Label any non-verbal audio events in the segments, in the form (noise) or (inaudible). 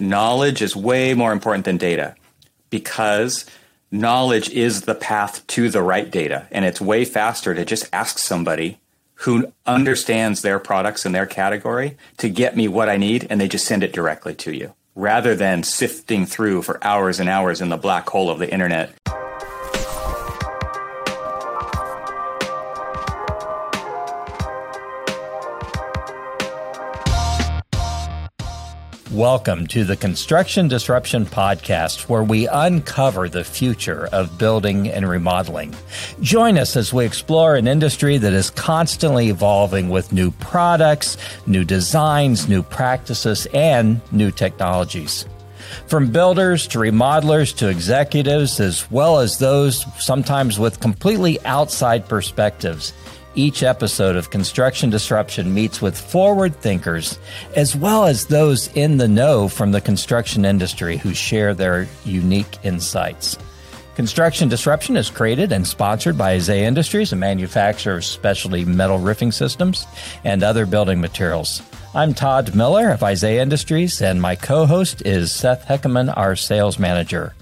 knowledge is way more important than data because knowledge is the path to the right data. And it's way faster to just ask somebody who understands their products and their category to get me what I need and they just send it directly to you rather than sifting through for hours and hours in the black hole of the internet. Welcome to the Construction Disruption Podcast, where we uncover the future of building and remodeling. Join us as we explore an industry that is constantly evolving with new products, new designs, new practices, and new technologies. From builders to remodelers to executives, as well as those sometimes with completely outside perspectives. Each episode of Construction Disruption meets with forward thinkers as well as those in the know from the construction industry who share their unique insights. Construction Disruption is created and sponsored by Isaiah Industries, a manufacturer of specialty metal roofing systems and other building materials. I'm Todd Miller of Isaiah Industries, and my co host is Seth Heckeman, our sales manager.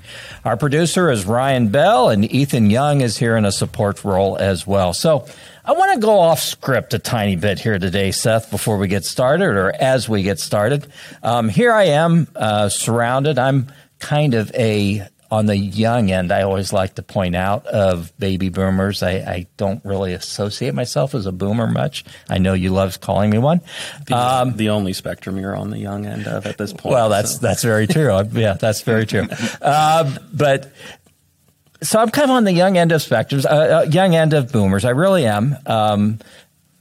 Our producer is Ryan Bell, and Ethan Young is here in a support role as well. So, I want to go off script a tiny bit here today, Seth, before we get started or as we get started. Um, here I am uh, surrounded. I'm kind of a on the young end, I always like to point out of baby boomers. I, I, don't really associate myself as a boomer much. I know you love calling me one. The, um, the only spectrum you're on the young end of at this point. Well, that's so. that's very true. (laughs) yeah, that's very true. Uh, but so I'm kind of on the young end of spectrums, uh, uh, young end of boomers. I really am. Um,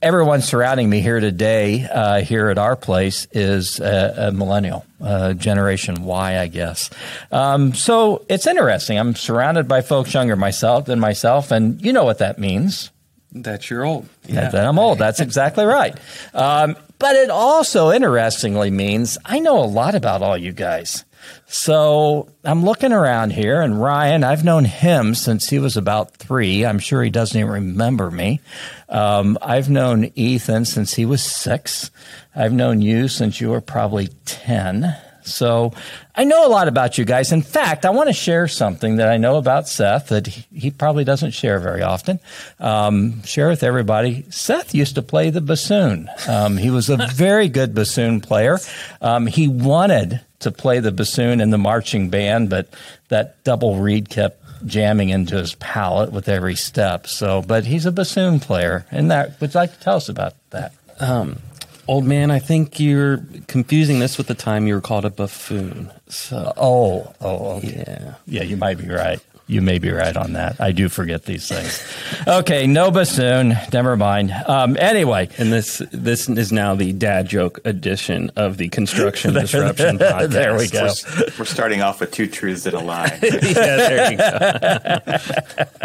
everyone surrounding me here today, uh, here at our place, is a, a millennial, uh, Generation Y, I guess. Um, so it's interesting. I'm surrounded by folks younger myself than myself, and you know what that means. That you're old. Yeah. That I'm old. That's exactly right. Um, but it also interestingly means I know a lot about all you guys. So I'm looking around here, and Ryan, I've known him since he was about three. I'm sure he doesn't even remember me. Um, I've known Ethan since he was six. I've known you since you were probably 10. So I know a lot about you guys. In fact, I want to share something that I know about Seth that he probably doesn't share very often. Um, share with everybody. Seth used to play the bassoon. Um, he was a (laughs) very good bassoon player. Um, he wanted to play the bassoon in the marching band, but that double reed kept jamming into his palate with every step. So, but he's a bassoon player, and that would you like to tell us about that? Um, old man, I think you're confusing this with the time you were called a buffoon. So, oh, oh, okay. yeah, yeah, you might be right. You may be right on that. I do forget these things. okay, no bassoon. Never mind. Um, anyway, and this this is now the dad joke edition of the construction (laughs) disruption podcast. There we go. We're, we're, starting off with two truths and a lie. (laughs) yeah, there you go.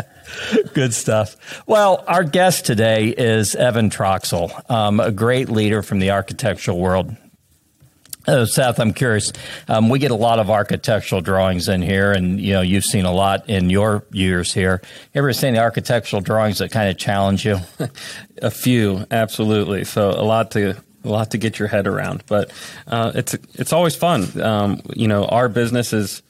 (laughs) Good stuff. Well, our guest today is Evan Troxel, um, a great leader from the architectural world. Uh, Seth, I'm curious. Um, we get a lot of architectural drawings in here, and you know you've seen a lot in your years here. You ever seen the architectural drawings that kind of challenge you? (laughs) a few, absolutely. So a lot to a lot to get your head around, but uh, it's it's always fun. Um, you know, our business is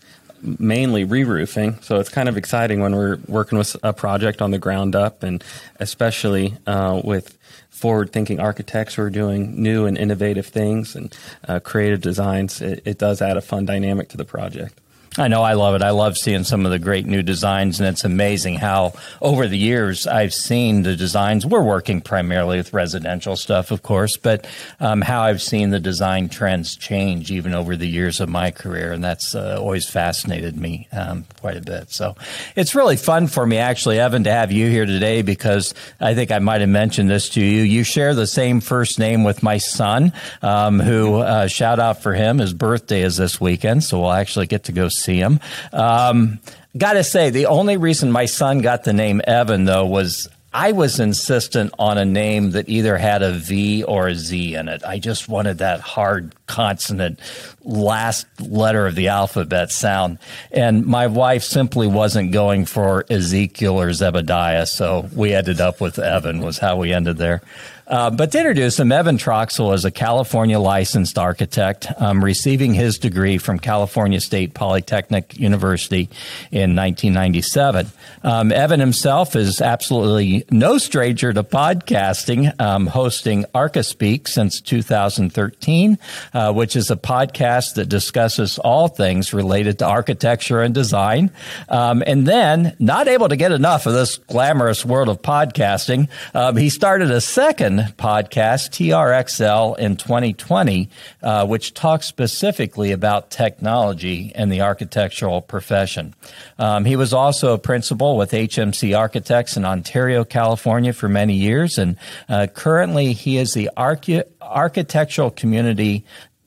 mainly re-roofing, so it's kind of exciting when we're working with a project on the ground up, and especially uh, with forward thinking architects who are doing new and innovative things and uh, creative designs, it, it does add a fun dynamic to the project. I know I love it. I love seeing some of the great new designs, and it's amazing how over the years I've seen the designs. We're working primarily with residential stuff, of course, but um, how I've seen the design trends change even over the years of my career, and that's uh, always fascinated me um, quite a bit. So it's really fun for me, actually, Evan, to have you here today because I think I might have mentioned this to you. You share the same first name with my son, um, who uh, shout out for him. His birthday is this weekend, so we'll actually get to go see him. Um, Got to say, the only reason my son got the name Evan, though, was I was insistent on a name that either had a V or a Z in it. I just wanted that hard consonant last letter of the alphabet sound. And my wife simply wasn't going for Ezekiel or Zebediah, so we ended up with Evan, was how we ended there. Uh, but to introduce him, Evan Troxel is a California licensed architect, um, receiving his degree from California State Polytechnic University in 1997. Um, Evan himself is absolutely no stranger to podcasting, um, hosting ArchiSpeak since 2013, uh, which is a podcast that discusses all things related to architecture and design. Um, and then, not able to get enough of this glamorous world of podcasting, um, he started a second podcast, TRXL, in 2020, uh, which talks specifically about technology and the architectural profession. Um, he was also a principal with HMC Architects in Ontario, California for many years, and uh, currently he is the archi- architectural community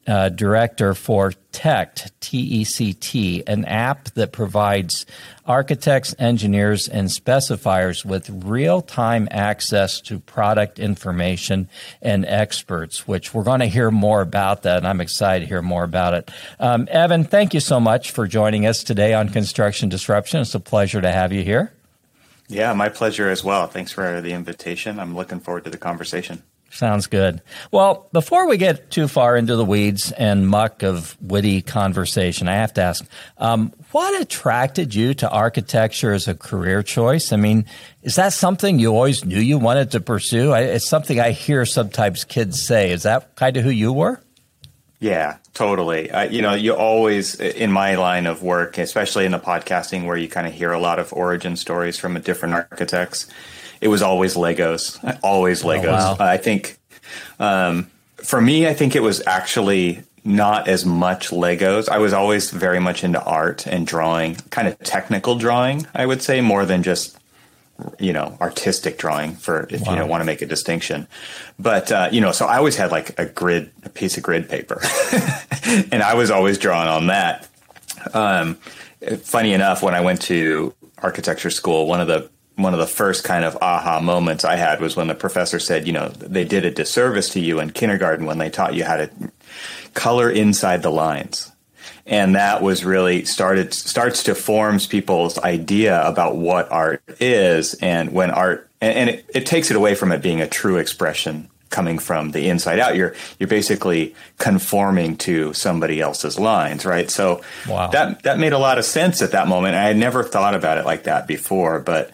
uh, director for TECT, T E C T, an app that provides architects, engineers, and specifiers with real time access to product information and experts, which we're going to hear more about that, and I'm excited to hear more about it. Um, Evan, thank you so much for joining us today on Construction Disruption. It's a pleasure to have you here. Yeah, my pleasure as well. Thanks for the invitation. I'm looking forward to the conversation. Sounds good. Well, before we get too far into the weeds and muck of witty conversation, I have to ask, um, what attracted you to architecture as a career choice? I mean, is that something you always knew you wanted to pursue? I, it's something I hear sometimes kids say. Is that kind of who you were? Yeah, totally. Uh, you know, you always, in my line of work, especially in the podcasting where you kind of hear a lot of origin stories from different architects, it was always Legos, always oh, Legos. Oh, wow. I think um, for me, I think it was actually not as much Legos. I was always very much into art and drawing, kind of technical drawing, I would say, more than just you know artistic drawing for if wow. you don't want to make a distinction but uh, you know so i always had like a grid a piece of grid paper (laughs) and i was always drawing on that um, funny enough when i went to architecture school one of the one of the first kind of aha moments I had was when the professor said, you know, they did a disservice to you in kindergarten when they taught you how to color inside the lines. And that was really started starts to forms people's idea about what art is and when art and, and it, it takes it away from it being a true expression coming from the inside out. You're you're basically conforming to somebody else's lines, right? So wow. that that made a lot of sense at that moment. I had never thought about it like that before, but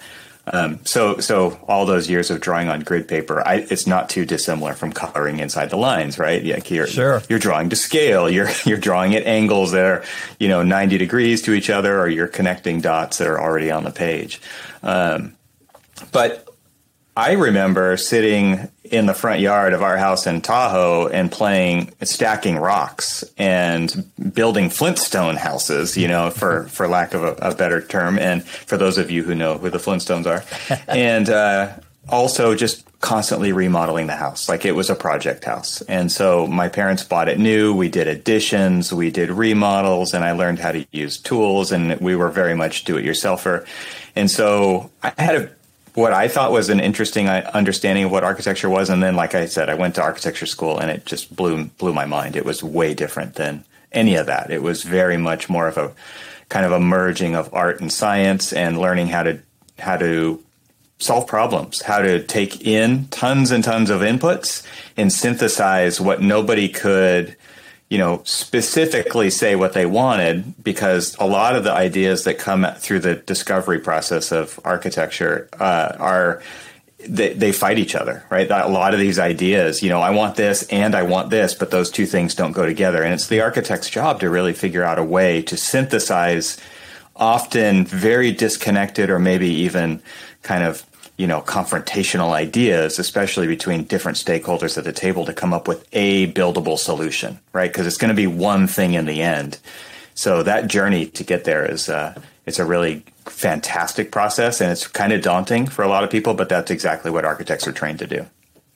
um, so, so all those years of drawing on grid paper, I, it's not too dissimilar from coloring inside the lines, right? Yeah, you're, sure. You're drawing to scale. (laughs) You're you're drawing at angles that are, you know, ninety degrees to each other, or you're connecting dots that are already on the page. Um, but I remember sitting in the front yard of our house in Tahoe and playing stacking rocks and building Flintstone houses, you know, for, (laughs) for lack of a, a better term. And for those of you who know who the Flintstones are, (laughs) and uh, also just constantly remodeling the house like it was a project house. And so my parents bought it new. We did additions, we did remodels, and I learned how to use tools. And we were very much do it yourselfer. And so I had a what I thought was an interesting uh, understanding of what architecture was, and then, like I said, I went to architecture school, and it just blew blew my mind. It was way different than any of that. It was very much more of a kind of a merging of art and science, and learning how to how to solve problems, how to take in tons and tons of inputs and synthesize what nobody could you know, specifically say what they wanted because a lot of the ideas that come through the discovery process of architecture uh, are they, they fight each other, right? A lot of these ideas, you know, I want this and I want this, but those two things don't go together. And it's the architect's job to really figure out a way to synthesize often very disconnected or maybe even kind of you know, confrontational ideas, especially between different stakeholders at the table to come up with a buildable solution, right? Because it's going to be one thing in the end. So that journey to get there is, uh, it's a really fantastic process and it's kind of daunting for a lot of people, but that's exactly what architects are trained to do.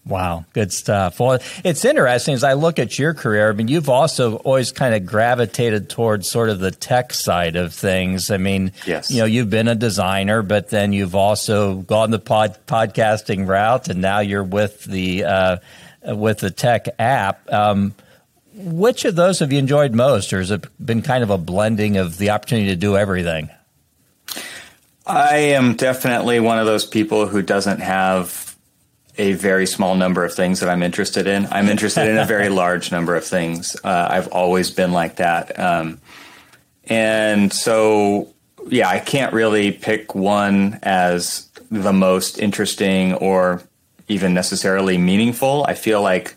Wow, good stuff. Well, it's interesting as I look at your career. I mean, you've also always kind of gravitated towards sort of the tech side of things. I mean, yes. you know, you've been a designer, but then you've also gone the pod, podcasting route, and now you're with the uh, with the tech app. Um, Which of those have you enjoyed most, or has it been kind of a blending of the opportunity to do everything? I am definitely one of those people who doesn't have a very small number of things that I'm interested in. I'm interested in a very (laughs) large number of things. Uh, I've always been like that. Um, and so, yeah, I can't really pick one as the most interesting or even necessarily meaningful. I feel like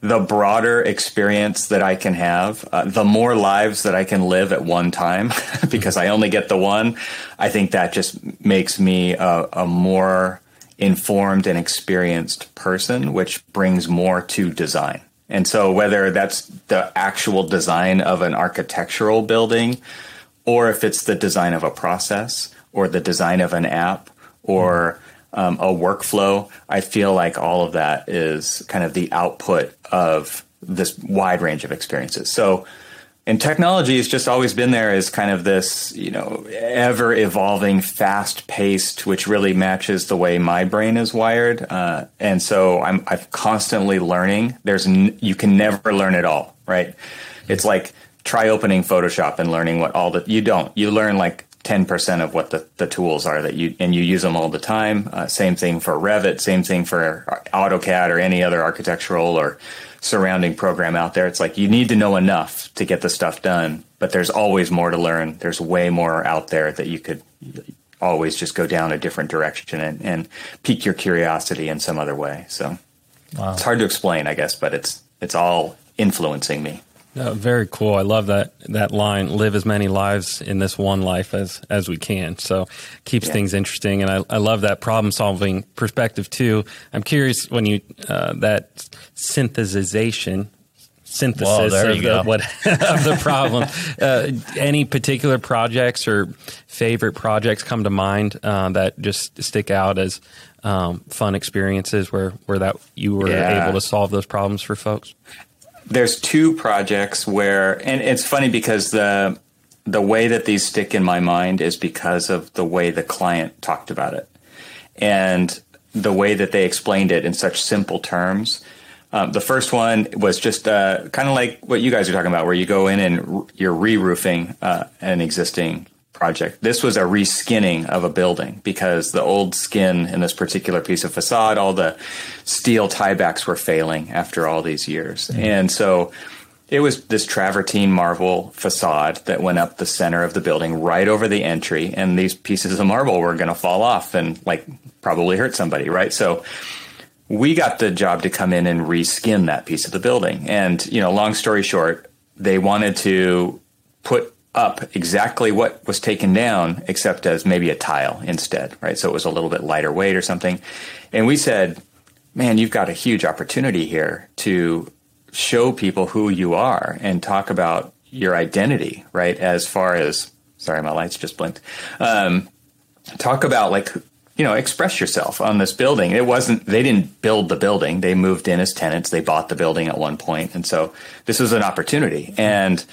the broader experience that I can have, uh, the more lives that I can live at one time, (laughs) because I only get the one, I think that just makes me a, a, more informed and experienced person, which brings more to design. And so, whether that's the actual design of an architectural building, or if it's the design of a process, or the design of an app, or um, a workflow. I feel like all of that is kind of the output of this wide range of experiences. So, and technology has just always been there as kind of this, you know, ever evolving, fast paced, which really matches the way my brain is wired. Uh, and so I'm, I'm constantly learning. There's, n- you can never learn it all, right? It's like try opening Photoshop and learning what all the, you don't, you learn like 10% of what the, the tools are that you and you use them all the time uh, same thing for revit same thing for autocad or any other architectural or surrounding program out there it's like you need to know enough to get the stuff done but there's always more to learn. There's way more out there that you could always just go down a different direction and, and pique your curiosity in some other way. So wow. it's hard to explain i guess but it's it's all influencing me uh, very cool. I love that that line. Live as many lives in this one life as as we can. So keeps yeah. things interesting, and I, I love that problem solving perspective too. I'm curious when you uh, that synthesization synthesis Whoa, of, the, what, (laughs) of the problem. (laughs) uh, any particular projects or favorite projects come to mind uh, that just stick out as um, fun experiences where where that you were yeah. able to solve those problems for folks? There's two projects where, and it's funny because the the way that these stick in my mind is because of the way the client talked about it, and the way that they explained it in such simple terms. Um, the first one was just uh, kind of like what you guys are talking about, where you go in and you're re-roofing uh, an existing project. This was a reskinning of a building because the old skin in this particular piece of facade, all the steel tiebacks were failing after all these years. Mm-hmm. And so it was this travertine marble facade that went up the center of the building right over the entry. And these pieces of marble were going to fall off and like probably hurt somebody, right? So we got the job to come in and reskin that piece of the building. And, you know, long story short, they wanted to put up exactly what was taken down, except as maybe a tile instead, right? So it was a little bit lighter weight or something. And we said, man, you've got a huge opportunity here to show people who you are and talk about your identity, right? As far as, sorry, my lights just blinked. Um, talk about like, you know, express yourself on this building. It wasn't, they didn't build the building. They moved in as tenants. They bought the building at one point. And so this was an opportunity. And,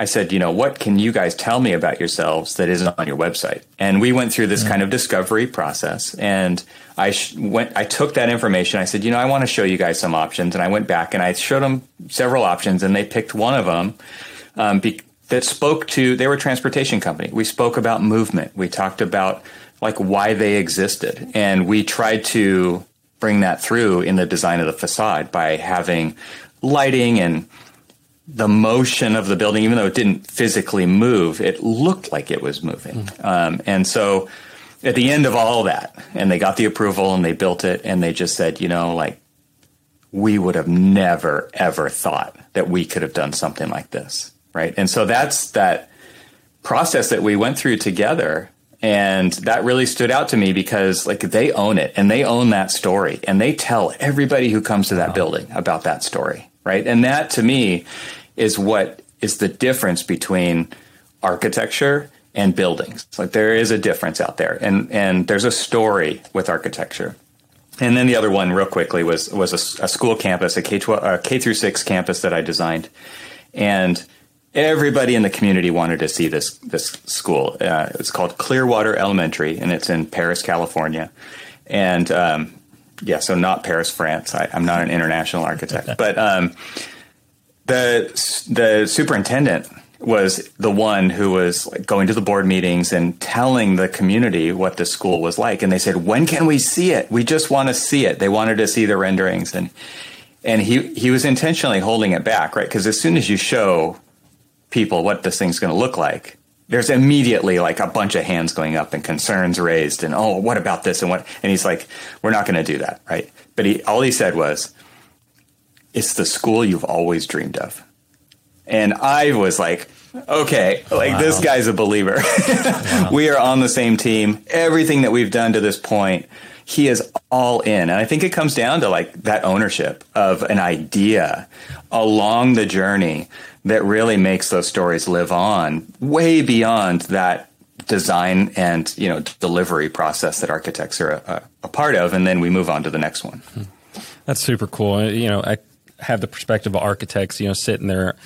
I said, you know, what can you guys tell me about yourselves that isn't on your website? And we went through this kind of discovery process. And I sh- went, I took that information. I said, you know, I want to show you guys some options. And I went back and I showed them several options, and they picked one of them um, be- that spoke to. They were a transportation company. We spoke about movement. We talked about like why they existed, and we tried to bring that through in the design of the facade by having lighting and the motion of the building, even though it didn't physically move, it looked like it was moving. Mm. Um, and so at the end of all that, and they got the approval and they built it, and they just said, you know, like, we would have never, ever thought that we could have done something like this. Right. And so that's that process that we went through together. And that really stood out to me because, like, they own it and they own that story and they tell everybody who comes to that wow. building about that story. Right. And that to me is what is the difference between architecture and buildings. Like there is a difference out there, and and there's a story with architecture. And then the other one, real quickly, was was a, a school campus, a K twelve, K through six campus that I designed, and everybody in the community wanted to see this this school. Uh, it's called Clearwater Elementary, and it's in Perris, California. And um, yeah, so not Paris, France. I, am not an international architect, (laughs) but um, the the superintendent was the one who was like going to the board meetings and telling the community what the school was like. And they said when can we see it? We just want to see it. They wanted to see the renderings. And and he he was intentionally holding it back right? Because as soon as you show people what this thing's going to look like there's immediately like a bunch of hands going up and concerns raised and oh what about this and what? And he's like we're not going to do that right? But he all he said was it's the school you've always dreamed of and I was like, okay, like wow. this guy's a believer. (laughs) wow. We are on the same team. Everything that we've done to this point, he is all in. And I think it comes down to like that ownership of an idea along the journey that really makes those stories live on way beyond that design and you know delivery process that architects are a, a part of and then we move on to the next one hmm. that's super cool you know i have the perspective of architects you know sitting there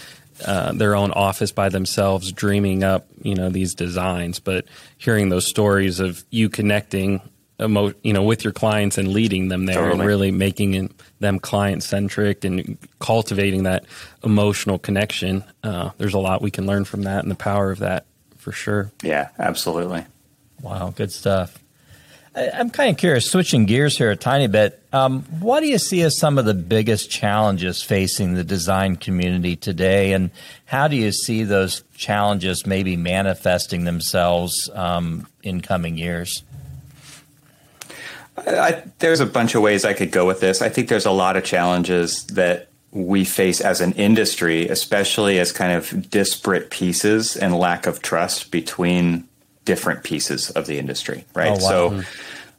uh, their own office by themselves, dreaming up you know these designs. But hearing those stories of you connecting, emo- you know, with your clients and leading them there, totally. and really making them client centric and cultivating that emotional connection. Uh, there's a lot we can learn from that and the power of that for sure. Yeah, absolutely. Wow, good stuff. I'm kind of curious, switching gears here a tiny bit. Um, what do you see as some of the biggest challenges facing the design community today, and how do you see those challenges maybe manifesting themselves um, in coming years? I, there's a bunch of ways I could go with this. I think there's a lot of challenges that we face as an industry, especially as kind of disparate pieces and lack of trust between different pieces of the industry, right? Oh, wow. So, hmm.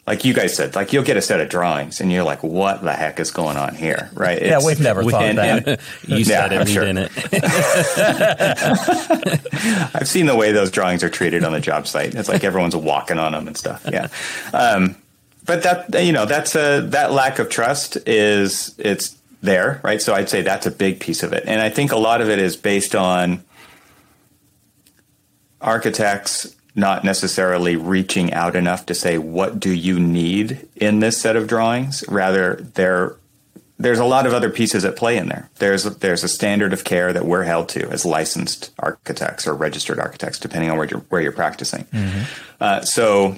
like you guys said, like you'll get a set of drawings and you're like, what the heck is going on here, right? It's, yeah, we've never thought that. (laughs) You yeah, said it, sure. didn't. (laughs) I've seen the way those drawings are treated on the job site. It's like everyone's walking on them and stuff. Yeah. Um, but that, you know, that's a, that lack of trust is, it's there, right? So I'd say that's a big piece of it. And I think a lot of it is based on architects not necessarily reaching out enough to say what do you need in this set of drawings? Rather there there's a lot of other pieces at play in there. There's there's a standard of care that we're held to as licensed architects or registered architects depending on where you're where you're practicing. Mm-hmm. uh, so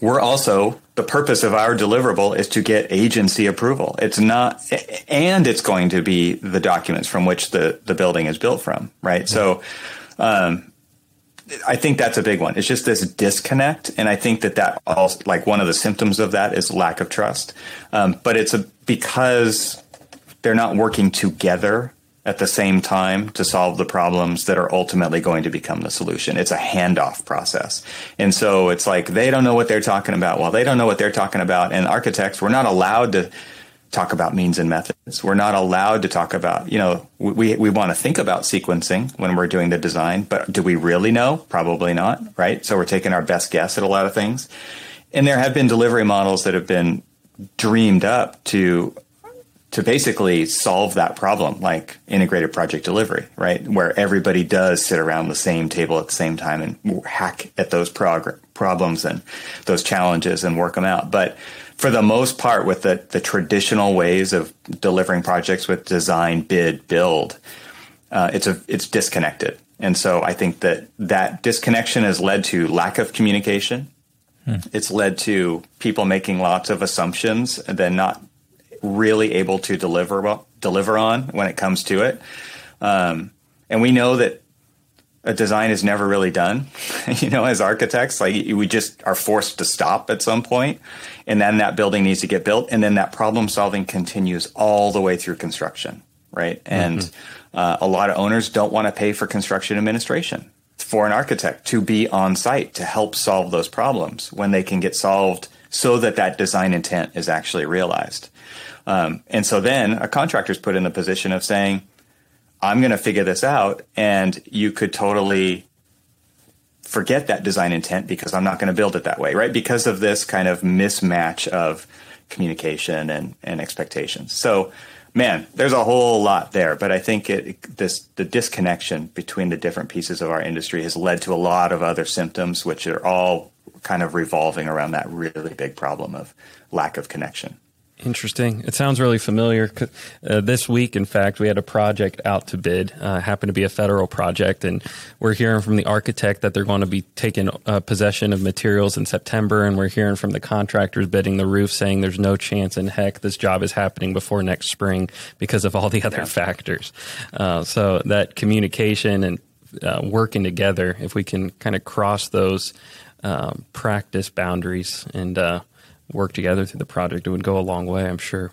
we're also the purpose of our deliverable is to get agency approval. It's not and it's going to be the documents from which the the building is built from right? Mm-hmm. so um, I think that's a big one. It's just this disconnect, and I think that that also like one of the symptoms of that is lack of trust. Um, but it's a because they're not working together at the same time to solve the problems that are ultimately going to become the solution. It's a handoff process. And so it's like they don't know what they're talking about. Well, they don't know what they're talking about. And architects, we're not allowed to talk about means and methods. We're not allowed to talk about, you know, we, we want to think about sequencing when we're doing the design, but do we really know? Probably not, right? So we're taking our best guess at a lot of things. And there have been delivery models that have been dreamed up to to basically solve that problem, like integrated project delivery, right? Where everybody does sit around the same table at the same time and hack at those prog- problems and those challenges and work them out. But for the most part, with the, the traditional ways of delivering projects with design, bid, build, uh, it's a it's disconnected. And so I think that that disconnection has led to lack of communication. Hmm. It's led to people making lots of assumptions and then not really able to deliver deliver on when it comes to it. Um, and we know that a design is never really done. (laughs) you know, as architects, like we just are forced to stop at some point, and then that building needs to get built, and then that problem solving continues all the way through construction, right? And mm-hmm. uh, a lot of owners don't want to pay for construction administration for an architect to be on site to help solve those problems when they can get solved so that that design intent is actually realized. Um, and so then a contractor's put in the position of saying, I'm going to figure this out. And you could totally forget that design intent because I'm not going to build it that way, right? Because of this kind of mismatch of communication and, and expectations. So, man, there's a whole lot there, but I think it, this the disconnection between the different pieces of our industry has led to a lot of other symptoms, which are all kind of revolving around that really big problem of lack of connection. Interesting. It sounds really familiar. Uh, this week, in fact, we had a project out to bid. Uh, happened to be a federal project, and we're hearing from the architect that they're going to be taking uh, possession of materials in September, and we're hearing from the contractors bidding the roof saying there's no chance in heck this job is happening before next spring because of all the (laughs) other factors. Uh, so that communication and uh, working together, if we can kind of cross those um, practice boundaries and uh, work together through the project, it would go a long way, I'm sure.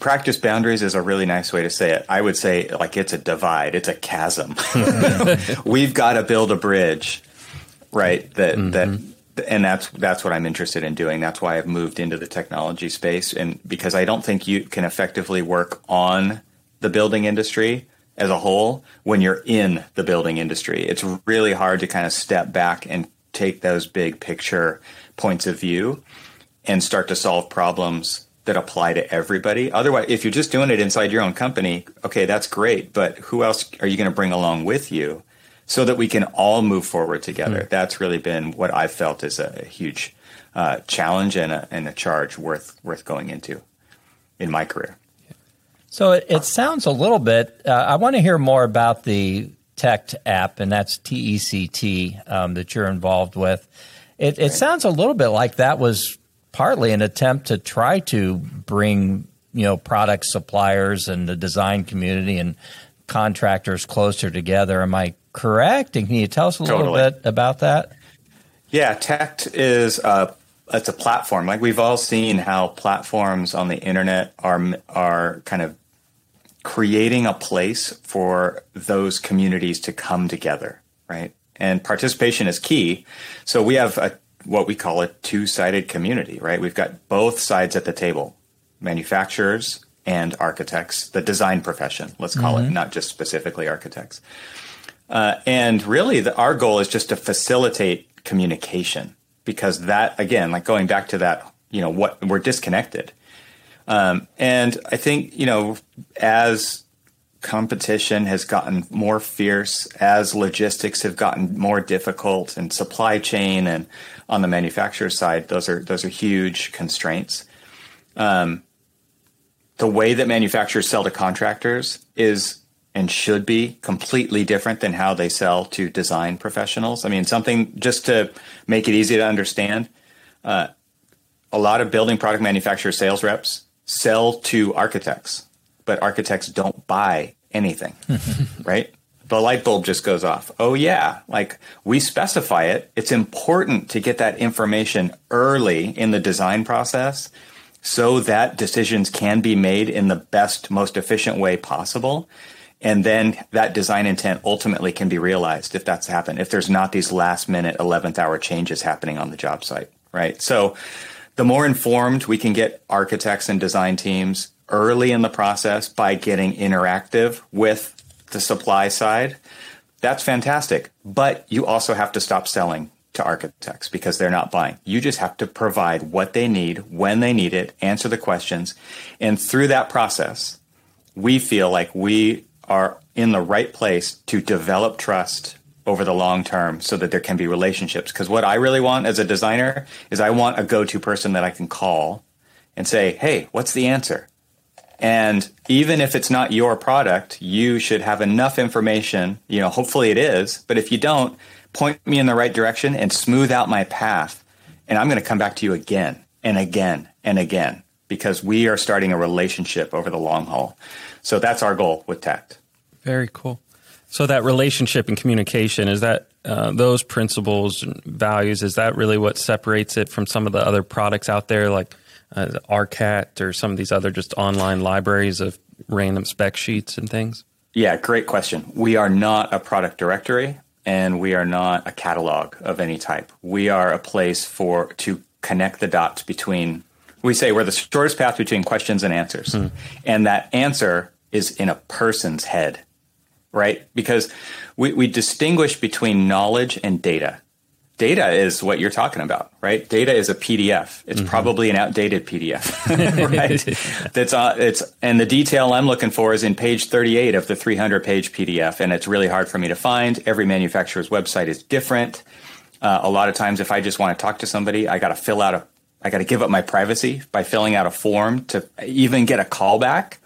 Practice boundaries is a really nice way to say it. I would say like it's a divide, it's a chasm. (laughs) We've got to build a bridge, right? That mm-hmm. that and that's that's what I'm interested in doing. That's why I've moved into the technology space and because I don't think you can effectively work on the building industry as a whole when you're in the building industry. It's really hard to kind of step back and take those big picture points of view and start to solve problems that apply to everybody. Otherwise, if you're just doing it inside your own company, okay, that's great. But who else are you going to bring along with you so that we can all move forward together? Mm. That's really been what I've felt is a huge uh, challenge and a, and a charge worth worth going into in my career. So it, it sounds a little bit. Uh, I want to hear more about the TECT app, and that's T E C T um, that you're involved with. It, it sounds a little bit like that was partly an attempt to try to bring you know product suppliers and the design community and contractors closer together. Am I correct? And can you tell us a little totally. bit about that? Yeah, TECT is a it's a platform. Like we've all seen how platforms on the internet are are kind of creating a place for those communities to come together, right? And participation is key. So we have a, what we call a two-sided community, right? We've got both sides at the table, manufacturers and architects, the design profession, let's call mm-hmm. it, not just specifically architects. Uh, and really, the, our goal is just to facilitate communication because that, again, like going back to that, you know, what we're disconnected. Um, and I think, you know, as competition has gotten more fierce as logistics have gotten more difficult and supply chain and on the manufacturer side those are those are huge constraints. Um, the way that manufacturers sell to contractors is and should be completely different than how they sell to design professionals. I mean something just to make it easy to understand uh, a lot of building product manufacturer sales reps sell to architects but architects don't buy anything, (laughs) right? The light bulb just goes off. Oh, yeah. Like we specify it. It's important to get that information early in the design process so that decisions can be made in the best, most efficient way possible. And then that design intent ultimately can be realized if that's happened, if there's not these last minute 11th hour changes happening on the job site, right? So the more informed we can get architects and design teams early in the process by getting interactive with the supply side, that's fantastic. But you also have to stop selling to architects because they're not buying. You just have to provide what they need when they need it, answer the questions. And through that process, we feel like we are in the right place to develop trust over the long term so that there can be relationships. Because what I really want as a designer is I want a go to person that I can call and say, hey, what's the answer? And even if it's not your product, you should have enough information, you know, hopefully it is, but if you don't, point me in the right direction and smooth out my path. And I'm going to come back to you again and again and again because we are starting a relationship over the long haul. So that's our goal with TECT. Very cool. So that relationship and communication is that uh, those principles and values is that really what separates it from some of the other products out there like uh, ARCAT or some of these other just online libraries of random spec sheets and things? Yeah, great question. We are not a product directory and we are not a catalog of any type. We are a place for to connect the dots between we say we're the shortest path between questions and answers. Hmm. And that answer is in a person's head, right? Because we, we distinguish between knowledge and data data is what you're talking about, right? Data is a PDF. It's mm-hmm. probably an outdated PDF, (laughs) (laughs) right? That's uh, it's and the detail I'm looking for is in page 38 of the 300 page PDF, and it's really hard for me to find. Every manufacturer's website is different. Uh, a lot of times, if I just want to talk to somebody, I got to fill out a I got to give up my privacy by filling out a form to even get a callback.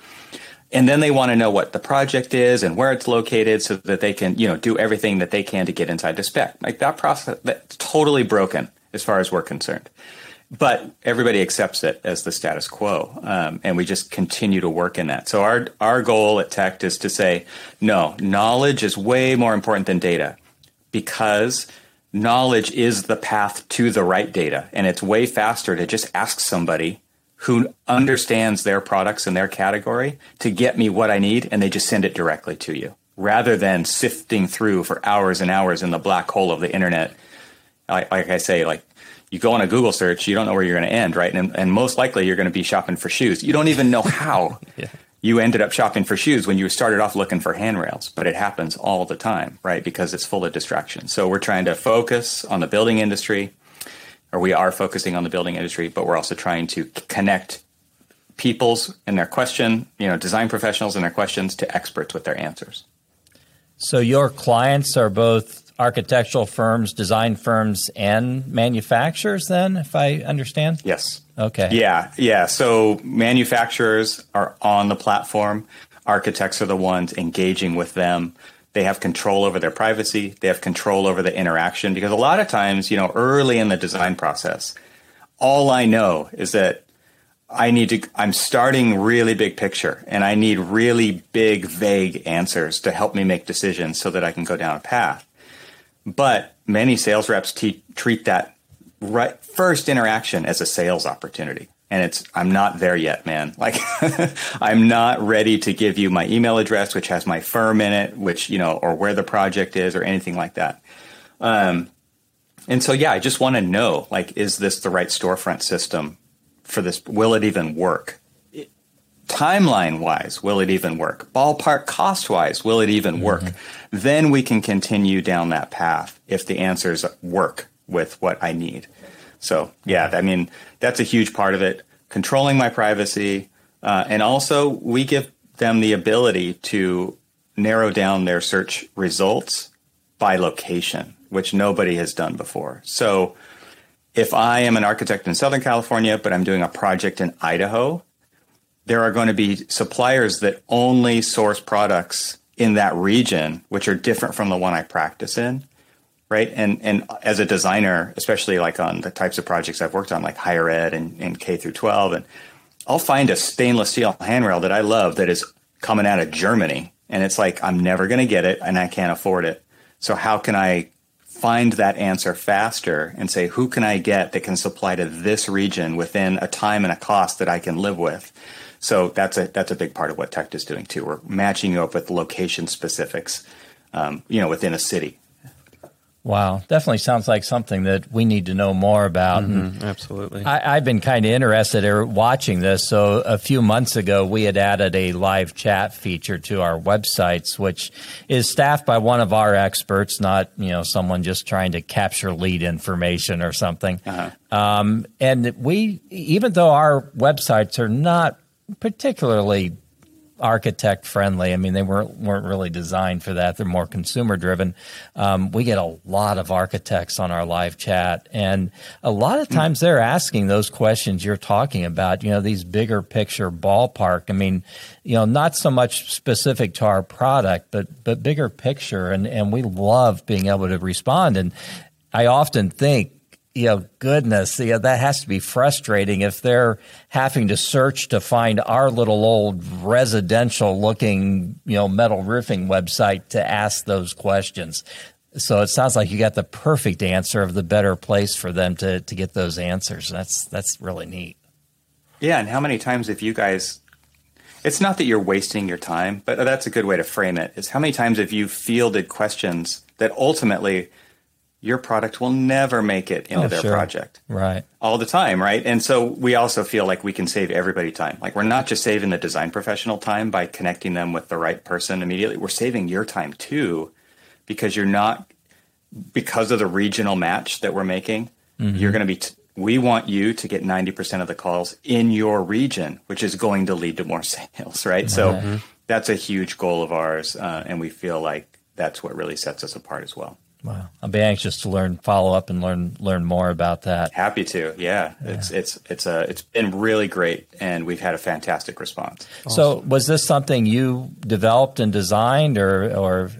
And then they want to know what the project is and where it's located so that they can, you know, do everything that they can to get inside the spec. Like that process, that's totally broken as far as we're concerned. But everybody accepts it as the status quo, um, and we just continue to work in that. So our our goal at Tect is to say, no, knowledge is way more important than data, because knowledge is the path to the right data, and it's way faster to just ask somebody who understands their products and their category to get me what I need, and they just send it directly to you, rather than sifting through for hours and hours in the black hole of the internet. Like, like I say, like you go on a Google search, you don't know where you're going to end, right? And, and most likely you're going to be shopping for shoes. You don't even know how (laughs) yeah. you ended up shopping for shoes when you started off looking for handrails, but it happens all the time, right? Because it's full of distractions. So we're trying to focus on the building industry, or we are focusing on the building industry, but we're also trying to connect people's and their question, you know, design professionals and their questions to experts with their answers. So your clients are both architectural firms, design firms, and manufacturers, then, if I understand? Yes. Okay. Yeah, yeah. So manufacturers are on the platform, architects are the ones engaging with them. They have control over their privacy, they have control over the interaction because a lot of times, you know, early in the design process, all I know is that I need to, I'm starting really big picture and I need really big, vague answers to help me make decisions so that I can go down a path. But many sales reps t- treat that right first interaction as a sales opportunity. And it's, I'm not there yet, man. Like, (laughs) I'm not ready to give you my email address, which has my firm in it, which, you know, or where the project is or anything like that. Um, and so, yeah, I just want to know, like, is this the right storefront system for this? Will it even work? timeline wise, will it even work? Ballpark cost wise, will it even mm-hmm. work? Then we can continue down that path if the answers work with what I need. So, yeah, I mean, that's a huge part of it. Controlling my privacy. Uh, and also, we give them the ability to narrow down their search results by location, which nobody has done before. So, if I am an architect in Southern California, but I'm doing a project in Idaho, there are going to be suppliers that only source products in that region, which are different from the one I practice in. Right. And, and as a designer, especially like on the types of projects I've worked on, like higher ed and, and K through 12, and I'll find a stainless steel handrail that I love that is coming out of Germany. And it's like, I'm never going to get it and I can't afford it. So how can I find that answer faster and say, who can I get that can supply to this region within a time and a cost that I can live with? So that's a that's a big part of what Tect is doing too. We're matching you up with location specifics, um, you know, within a city. Wow, definitely sounds like something that we need to know more about. Mm-hmm, absolutely. I, have been kind of interested in watching this. So a few months ago, we had added a live chat feature to our websites, which is staffed by one of our experts, not you know someone just trying to capture lead information or something. Uh-huh. Um, and we, even though our websites are not particularly architect friendly. I mean, they weren't weren't really designed for that. They're more consumer driven. Um, we get a lot of architects on our live chat, and a lot of times they're asking those questions you're talking about. You know, these bigger picture ballpark. I mean, you know, not so much specific to our product, but but bigger picture, and and we love being able to respond. And I often think you know, goodness, you know, that has to be frustrating if they're having to search to find our little old residential looking, you know, metal roofing website to ask those questions. So it sounds like you got the perfect answer of the better place for them to, to get those answers. That's that's really neat. Yeah, and how many times have you guys it's not that you're wasting your time, but that's a good way to frame it. Is how many times have you fielded questions that ultimately your product will never make it into oh, their sure. project. Right. All the time, right? And so we also feel like we can save everybody time. Like we're not just saving the design professional time by connecting them with the right person immediately. We're saving your time too because you're not because of the regional match that we're making. Mm-hmm. You're going to be t- we want you to get 90% of the calls in your region, which is going to lead to more (laughs) sales, right? Mm-hmm. So that's a huge goal of ours uh, and we feel like that's what really sets us apart as well. Wow, I'll be anxious to learn, follow up, and learn learn more about that. Happy to, yeah. yeah. It's it's it's a it's been really great, and we've had a fantastic response. Awesome. So, was this something you developed and designed, or or?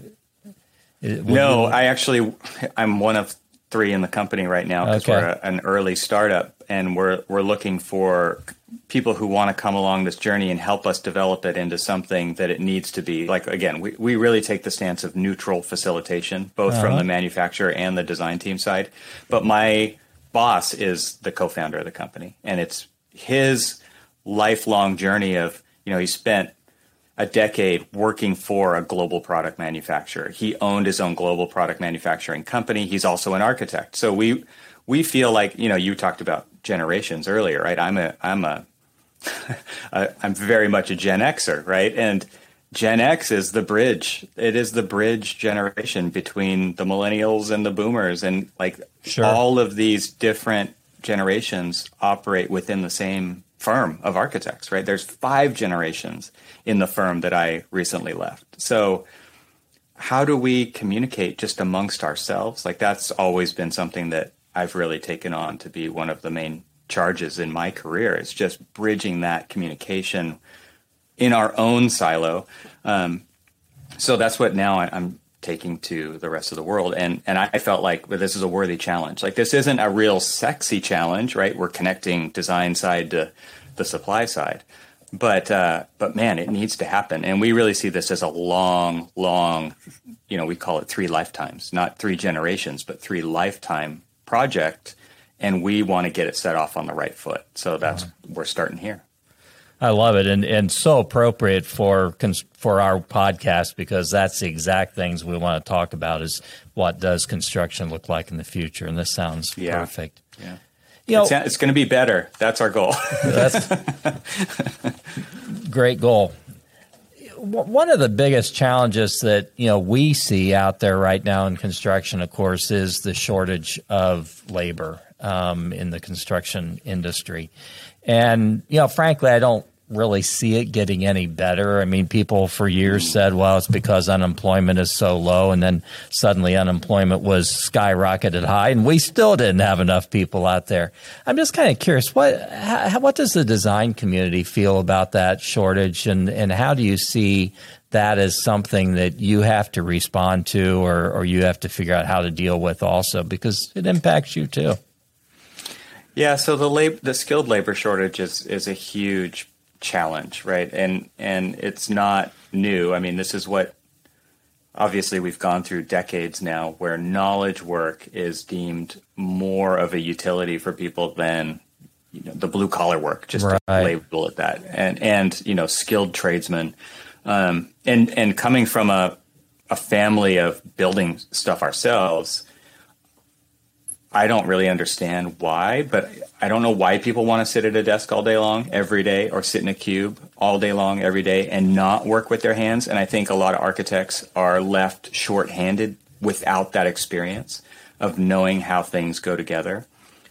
No, you... I actually I'm one of three in the company right now because okay. we're a, an early startup, and we're we're looking for people who want to come along this journey and help us develop it into something that it needs to be. Like again, we, we really take the stance of neutral facilitation, both uh-huh. from the manufacturer and the design team side. But my boss is the co-founder of the company, and it's his lifelong journey of you know he spent a decade working for a global product manufacturer. He owned his own global product manufacturing company. He's also an architect. So we we feel like you know you talked about generations earlier, right? I'm a I'm a (laughs) I'm very much a Gen Xer, right? And Gen X is the bridge. It is the bridge generation between the millennials and the boomers, and like sure. all of these different generations operate within the same firm of architects, right? There's five generations in the firm that I recently left. So how do we communicate just amongst ourselves? Like that's always been something that I've really taken on to be one of the main charges in my career. It's just bridging that communication in our own silo. Um, so that's what now I, am taking to the rest of the world. And and I felt like well, this is a worthy challenge. Like this isn't a real sexy challenge, right? We're connecting design side to the supply side. But uh, but man, it needs to happen, and we really see this as a long, long, you know, we call it three lifetimes, not three generations, but three lifetime project, and we want to get it set off on the right foot. So that's uh-huh. we're starting here. I love it, and and so appropriate for for our podcast because that's the exact things we want to talk about. Is what does construction look like in the future? And this sounds yeah. perfect. Yeah. You know, it's, it's going to be better. That's our goal. that's (laughs) great goal one of the biggest challenges that you know we see out there right now in construction, of course, is the shortage of labor um, in the construction industry. And you know, frankly, I don't really see it getting any better. I mean, people for years said, well, it's because unemployment is so low. And then suddenly unemployment was skyrocketed high, and we still didn't have enough people out there. I'm just kind of curious, what, how, what does the design community feel about that shortage, and, and how do you see that as something that you have to respond to or, or you have to figure out how to deal with also because it impacts you too? Yeah, so the lab, the skilled labor shortage is is a huge challenge, right? And and it's not new. I mean, this is what obviously we've gone through decades now where knowledge work is deemed more of a utility for people than you know, the blue collar work, just right. to label it that. And and you know, skilled tradesmen. Um, and and coming from a a family of building stuff ourselves, I don't really understand why, but I don't know why people want to sit at a desk all day long, every day, or sit in a cube all day long, every day, and not work with their hands. And I think a lot of architects are left short-handed without that experience of knowing how things go together.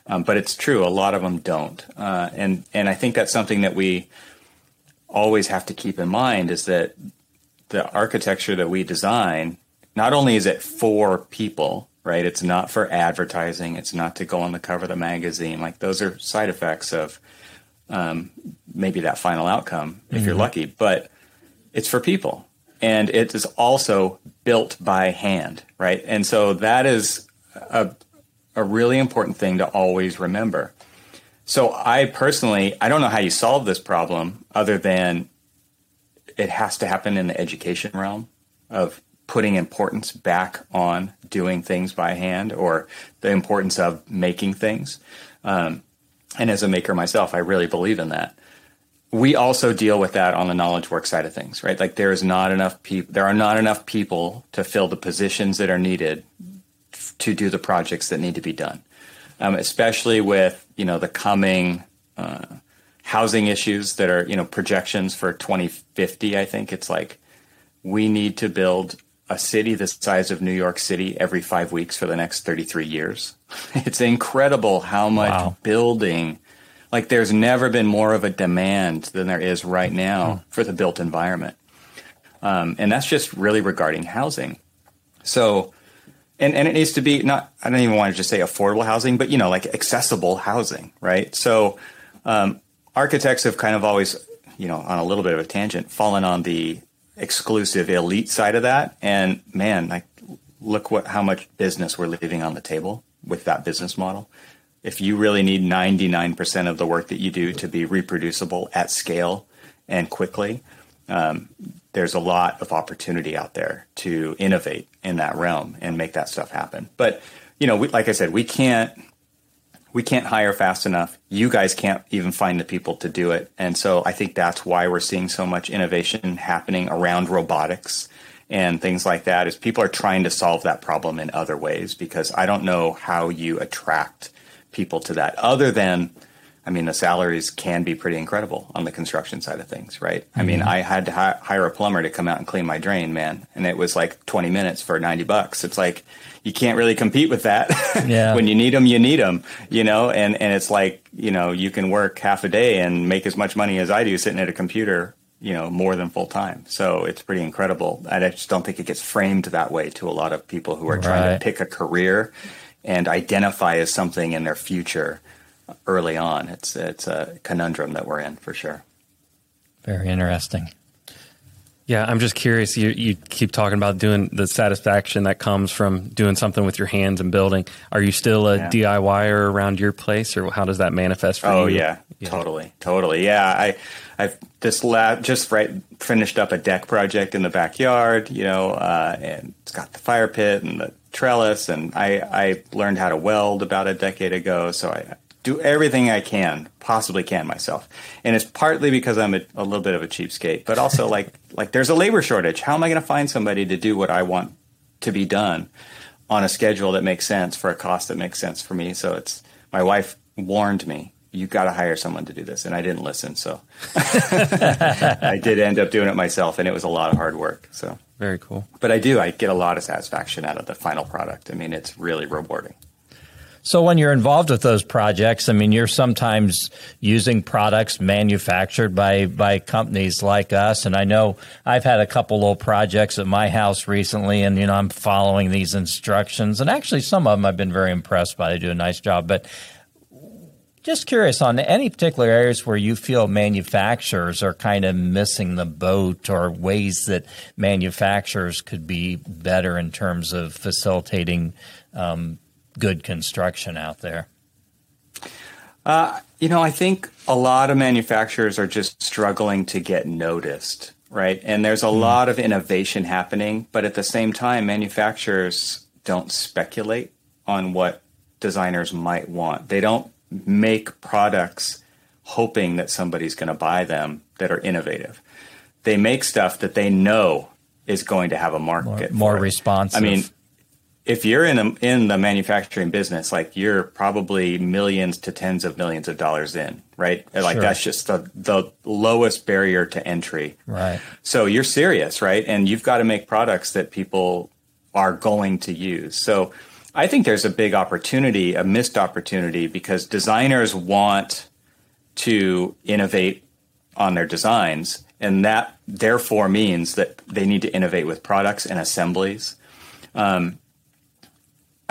Um, but it's true, a lot of them don't, uh, and and I think that's something that we always have to keep in mind is that the architecture that we design not only is it for people right? It's not for advertising. It's not to go on the cover of the magazine. Like those are side effects of um, maybe that final outcome if mm-hmm. you're lucky. But it's for people, and it is also built by hand, right? And so that is a a really important thing to always remember. So I personally, I don't know how you solve this problem other than it has to happen in the education realm of putting importance back on doing things by hand or the importance of making things. Um, and as a maker myself, I really believe in that. We also deal with that on the knowledge work side of things, right? Like there is not enough people, there are not enough people to fill the positions that are needed to do the projects that need to be done. Um, especially with, you know, the coming, uh, housing issues that are, you know, projections for 2050. I think it's like we need to build a city the size of New York City every five weeks for the next 33 years. (laughs) It's incredible how much wow. building, like, there's never been more of a demand than there is right now mm. for the built environment. Um, and that's just really regarding housing. So, and and it needs to be not. I don't even want to just say affordable housing, but you know, like accessible housing, right? So, um, architects have kind of always, you know, on a little bit of a tangent, fallen on the exclusive elite side of that, and man, like look what how much business we're leaving on the table with that business model. If you really need 99% of the work that you do to be reproducible at scale and quickly, um, there's a lot of opportunity out there to innovate in that realm and make that stuff happen. But you know, we, like I said, we can't we can't hire fast enough. You guys can't even find the people to do it, and so I think that's why we're seeing so much innovation happening around robotics and things like that. Is people are trying to solve that problem in other ways because I don't know how you attract people to that other than I mean, the salaries can be pretty incredible on the construction side of things, right? Mm-hmm. I mean, mm-hmm. I had to hi- hire a plumber to come out and clean my drain, man, and it was like 20 minutes for 90 bucks. It's like you can't really compete with that. (laughs) Yeah. when you need them, you need them, you know, and and it's like, you know, you can work half a day and make as much money as I do sitting at a computer, you know, more than full time. So it's pretty incredible. I just don't think it gets framed that way to a lot of people who are right. trying to pick a career and identify as something in their future early on. It's it's a conundrum that we're in for sure. Very interesting. Yeah, I'm just curious. You you keep talking about doing the satisfaction that comes from doing something with your hands and building. Are you still a yeah. DIYer around your place, or how does that manifest for oh, you? Oh yeah, yeah, totally, totally. Yeah, I I've this lab just right finished up a deck project in the backyard. You know, uh, and it's got the fire pit and the trellis, and I I learned how to weld about a decade ago, so I do everything I can, possibly can myself. And it's partly because I'm a, a little bit of a cheapskate, but also like (laughs) like there's a labor shortage. How am I going to find somebody to do what I want to be done on a schedule that makes sense for a cost that makes sense for me? So it's my wife warned me, you got to hire someone to do this, and I didn't listen. So (laughs) I did end up doing it myself, and it was a lot of hard work. So very cool. But I do. I get a lot of satisfaction out of the final product. I mean, it's really rewarding. So when you're involved with those projects, I mean, you're sometimes using products manufactured by by companies like us. And I know I've had a couple little projects at my house recently, and you know, I'm following these instructions. And actually, some of them I've been very impressed by. They do a nice job, but. Just curious on any particular areas where you feel manufacturers are kind of missing the boat or ways that manufacturers could be better in terms of facilitating um, good construction out there? Uh, you know, I think a lot of manufacturers are just struggling to get noticed, right? And there's a mm. lot of innovation happening, but at the same time, manufacturers don't speculate on what designers might want. They don't make products hoping that somebody's going to buy them that are innovative. They make stuff that they know is going to have a market. More, more responsive. I mean, if you're in a, in the manufacturing business, like you're probably millions to tens of millions of dollars in, right? Like sure. that's just the the lowest barrier to entry. Right. So you're serious, right? And you've got to make products that people are going to use. So I think there's a big opportunity, a missed opportunity because designers want to innovate on their designs and that therefore means that they need to innovate with products and assemblies. Um,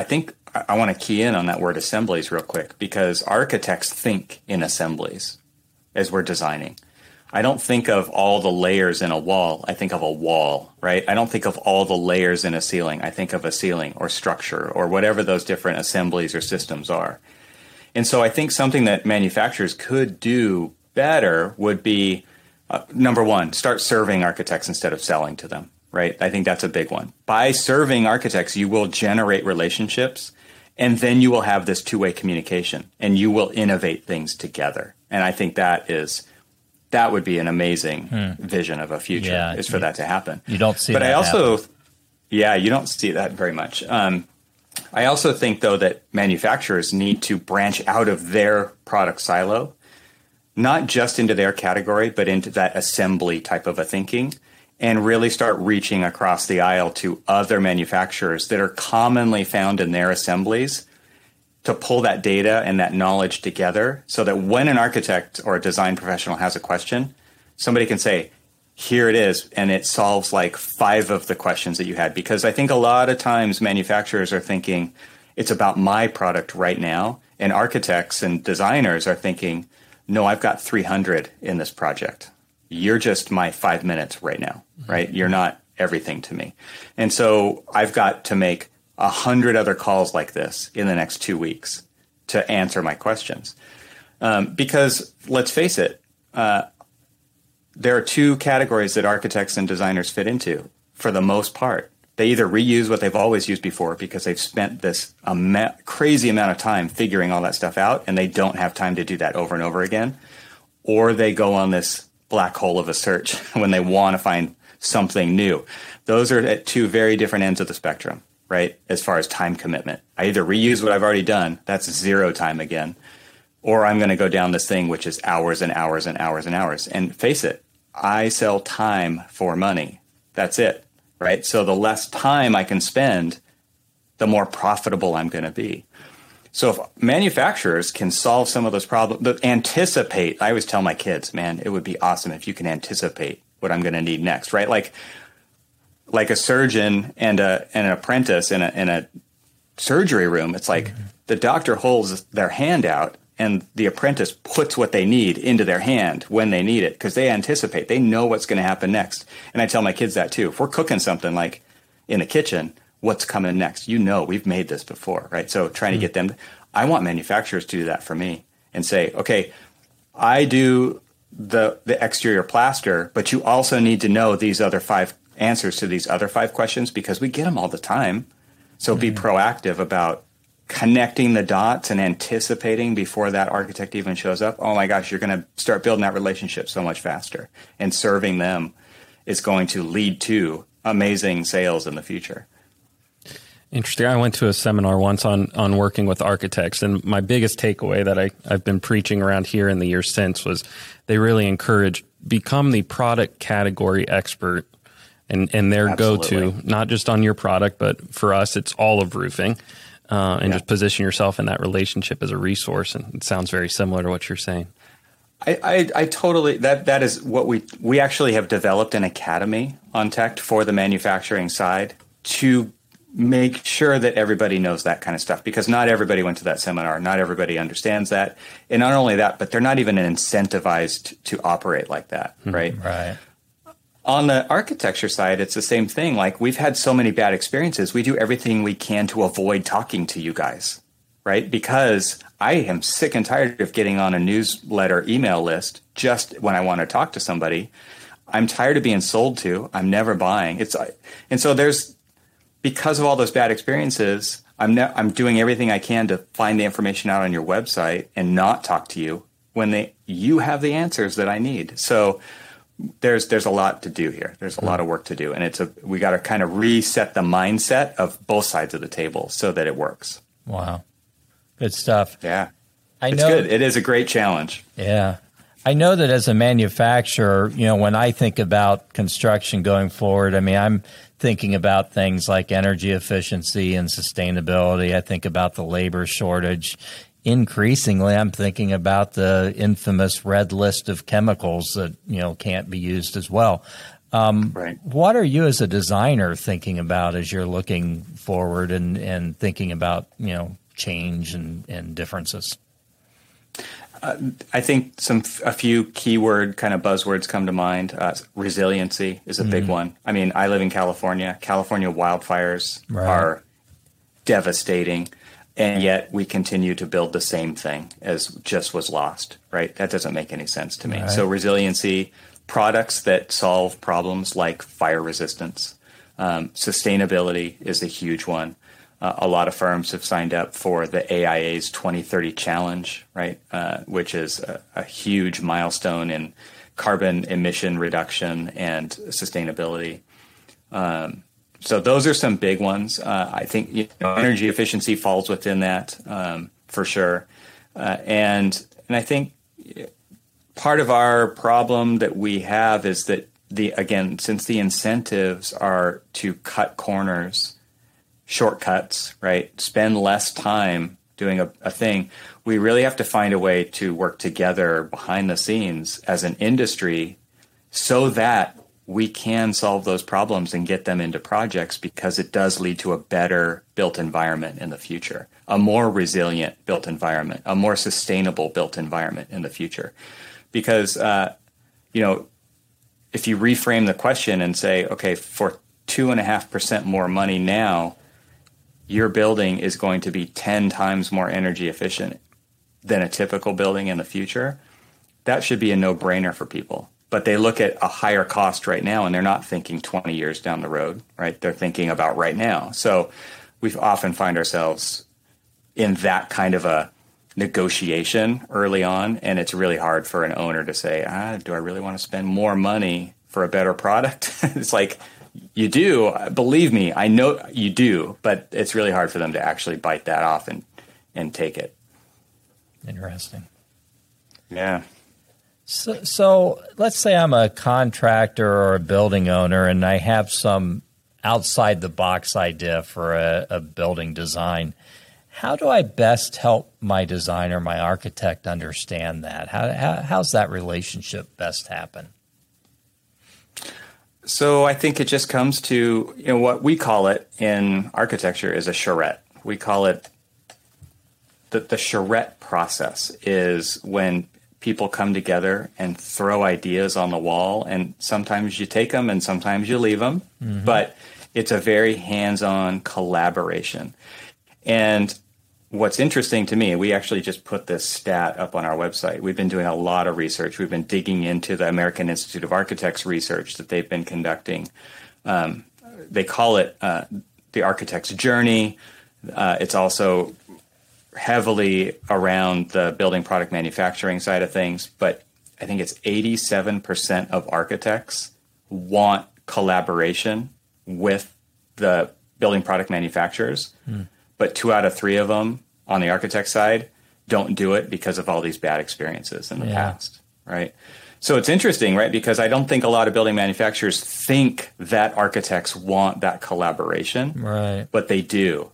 I think I, want to key in on that word assemblies real quick because architects think in assemblies as we're designing. I don't think of all the layers in a wall. I think of a wall, right? I don't think of all the layers in a ceiling. I think of a ceiling or structure or whatever those different assemblies or systems are. And so I think something that manufacturers could do better would be uh, number one, start serving architects instead of selling to them right? I think that's a big one. By serving architects, you will generate relationships and then you will have this two-way communication and you will innovate things together. And I think that is that would be an amazing hmm. vision of a future yeah, is for you, that to happen. You don't see But I also happen. yeah, you don't see that very much. Um, I also think though that manufacturers need to branch out of their product silo, not just into their category, but into that assembly type of a thinking and really start reaching across the aisle to other manufacturers that are commonly found in their assemblies to pull that data and that knowledge together so that when an architect or a design professional has a question, somebody can say, here it is and it solves like five of the questions that you had. Because i think a lot of times manufacturers are thinking it's about my product right now and architects and designers are thinking no i've got 300 in this project you're just my five minutes right now right? You're not everything to me. And so i've got to make a hundred other calls like this in the next two weeks to answer my questions. Um, because let's face it uh, there are two categories that architects and designers fit into for the most part. They either reuse what they've always used before because they've spent this ama- crazy amount of time figuring all that stuff out and they don't have time to do that over and over again, or they go on this black hole of a search (laughs) when they want to find something new. Those are at two very different ends of the spectrum, right? As far as time commitment. I either reuse what I've already done, that's zero time again, or I'm going to go down this thing which is hours and hours and hours and hours. And face it, I sell time for money. That's it, right? So the less time I can spend, the more profitable I'm going to be. So if manufacturers can solve some of those problems, anticipate, I always tell my kids, man, it would be awesome if you can anticipate what I'm going to need next, right? Like, like a surgeon and a and an apprentice in a in a surgery room. It's like mm-hmm. the doctor holds their hand out and the apprentice puts what they need into their hand when they need it because they anticipate they know what's going to happen next and i tell my kids that too if we're cooking something like in the kitchen what's coming next you know we've made this before right so trying mm-hmm. to get them i want manufacturers to do that for me and say okay i do the the exterior plaster but you also need to know these other five answers to these other five questions because we get them all the time so mm-hmm. be proactive about connecting the dots and anticipating before that architect even shows up, oh my gosh, you're going to start building that relationship so much faster. And serving them is going to lead to amazing sales in the future. Interesting. I went to a seminar once on on working with architects, and my biggest takeaway that I, I've been preaching around here in the years since was they really encourage become the product category expert and, and their go to, not just on your product, but for us, it's all of roofing uh, and yeah. just position yourself in that relationship as a resource. And it sounds very similar to what you're saying. I, I, I, totally that that is what we we actually have developed an academy on TECT for the manufacturing side to make sure that everybody knows that kind of stuff because not everybody went to that seminar not everybody understands that and not only that but they're not even incentivized to operate like that mm-hmm. right right on the architecture side, it's the same thing. Like we've had so many bad experiences. We do everything we can to avoid talking to you guys, right? Because I am sick and tired of getting on a newsletter email list just when I want to talk to somebody. I'm tired of being sold to. I'm never buying. It's and so there's because of all those bad experiences. I'm ne- I'm doing everything I can to find the information out on your website and not talk to you when they you have the answers that I need. So there's there's a lot to do here. There's a lot of work to do, and it's a we got to kind of reset the mindset of both sides of the table so that it works. Wow, good stuff. Yeah, I it's know good. It is a great challenge. Yeah, I know that as a manufacturer, you know, when I think about construction going forward, I mean, I'm thinking about things like energy efficiency and sustainability. I think about the labor shortage increasingly I'm thinking about the infamous red list of chemicals that you know can't be used as well. Um, right. What are you as a designer thinking about as you're looking forward and, and thinking about you know change and, and differences? Uh, I think some a few keyword kind of buzzwords come to mind. Uh, resiliency is a mm-hmm. big one. I mean, I live in California. California wildfires right. are devastating and yet we continue to build the same thing as just was lost right that doesn't make any sense to me right. so resiliency products that solve problems like fire resistance um, sustainability is a huge one uh, a lot of firms have signed up for the aia's 2030 challenge right? Uh, which is a, a huge milestone in carbon emission reduction and sustainability. Um, so those are some big ones. Uh, I think you know, energy efficiency falls within that um, for sure, uh, and and I think part of our problem that we have is that the again since the incentives are to cut corners, shortcuts, right? Spend less time doing a, a thing. We really have to find a way to work together behind the scenes as an industry so that we can solve those problems and get them into projects because it does lead to a better built environment in the future, a more resilient built environment, a more sustainable built environment in the future. Because, uh, you know, if you reframe the question and say, okay, for two and a half percent more money now, your building is going to be 10 times more energy efficient than a typical building in the future, that should be a no brainer for people but they look at a higher cost right now and they're not thinking 20 years down the road, right? They're thinking about right now. So we often find ourselves in that kind of a negotiation early on, and it's really hard for an owner to say, ah, do I really want to spend more money for a better product? (laughs) it's like, you do, believe me, I know you do, but it's really hard for them to actually bite that off and, and take it. Interesting. Yeah. So, so let's say I'm a contractor or a building owner and I have some outside the box idea for a, a building design. How do I best help my designer, my architect understand that? How, how, how's that relationship best happen? So I think it just comes to you know what we call it in architecture is a charrette. We call it the, the charrette process is when people come together and throw ideas on the wall. And sometimes you take them and sometimes you leave them. Mm-hmm. But it's a very hands on collaboration. And what's interesting to me, we actually just put this stat up on our website. We've been doing a lot of research. We've been digging into the American Institute of Architects research that they've been conducting. Um, they call it uh, the architect's journey. Uh, it's also heavily around the building product manufacturing side of things, but I think it's 87% of architects want collaboration with the building product manufacturers, mm. But two out of three of them on the architect side don't do it because of all these bad experiences in the yeah. past, right? So it's interesting, right? Because I don't think a lot of building manufacturers think that architects want that collaboration, right? But they do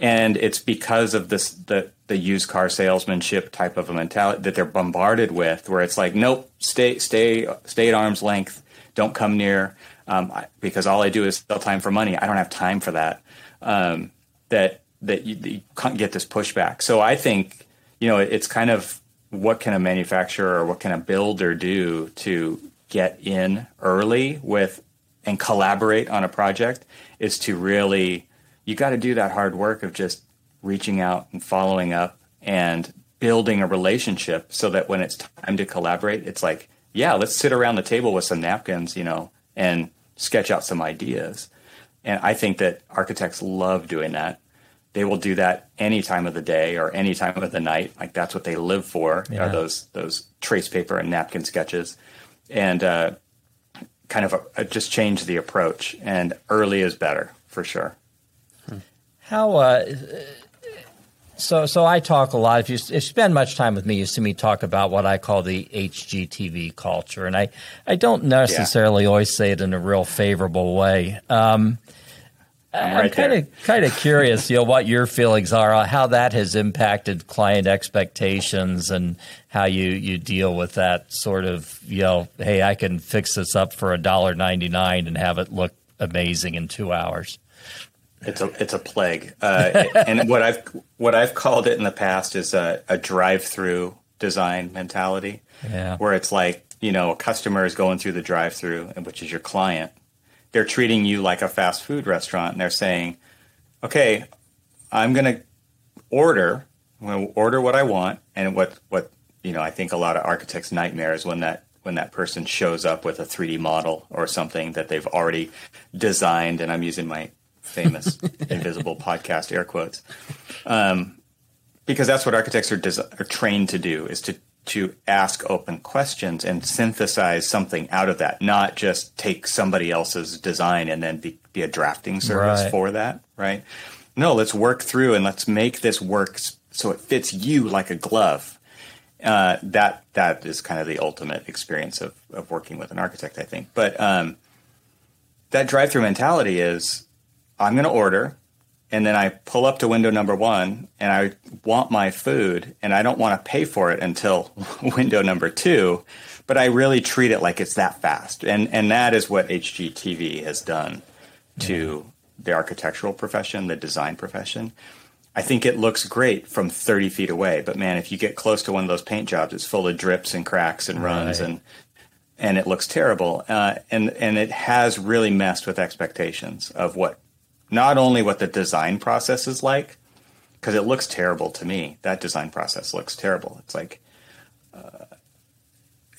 and it's because of this the the used car salesmanship type of a mentality that they're bombarded with, where it's like, nope, stay stay stay at arm's length, don't come near, um, because all I do is sell time for money. I don't have time for that. Um, that that you, you, can't get this pushback. So I think you know it's kind of what can a manufacturer or what can a builder do to get in early with and collaborate on a project is to really you got to do that hard work of just reaching out and following up and building a relationship so that when it's time to collaborate, it's like, yeah, let's sit around the table with some napkins, you know, and sketch out some ideas. And I think that architects love doing that. They will do that any time of the day or any time of the night. Like that's what they live for. Yeah. Are those those trace paper and napkin sketches, and uh, kind of a, a just change the approach. And early is better for sure. How uh, so so I talk a lot. If you, if you, spend much time with me, you see me talk about what I call the HGTV culture, and I I don't necessarily yeah. always say it in a real favorable way. Um, I'm, right kind of kind of curious, you know, what your feelings are, how that has impacted client expectations, and how you you deal with that sort of, you know, hey, I can fix this up for a dollar ninety nine and have it look amazing in two hours. It's a it's a plague, uh, and what I've what I've called it in the past is a, a drive-through design mentality, yeah. where it's like you know a customer is going through the drive-through, which is your client. They're treating you like a fast food restaurant, and they're saying, "Okay, I'm going to order, I'm going to order what I want." And what what you know, I think a lot of architects' nightmares when that when that person shows up with a 3D model or something that they've already designed, and I'm using my famous (laughs) invisible podcast air quotes um, because that's what architects are, des- are trained to do is to to ask open questions and synthesize something out of that not just take somebody else's design and then be, be a drafting service right. for that right no let's work through and let's make this work so it fits you like a glove uh, that that is kind of the ultimate experience of, of working with an architect i think but um, that drive-through mentality is I'm going to order. And then I pull up to window number one and I want my food and I don't want to pay for it until (laughs) window number two, but I really treat it like it's that fast. And, and that is what HGTV has done to the architectural profession, the design profession. I think it looks great from 30 feet away, but man, if you get close to one of those paint jobs, it's full of drips and cracks and runs right. and and it looks terrible. Uh, and and it has really messed with expectations of what not only what the design process is like, because it looks terrible to me. That design process looks terrible. It's like uh,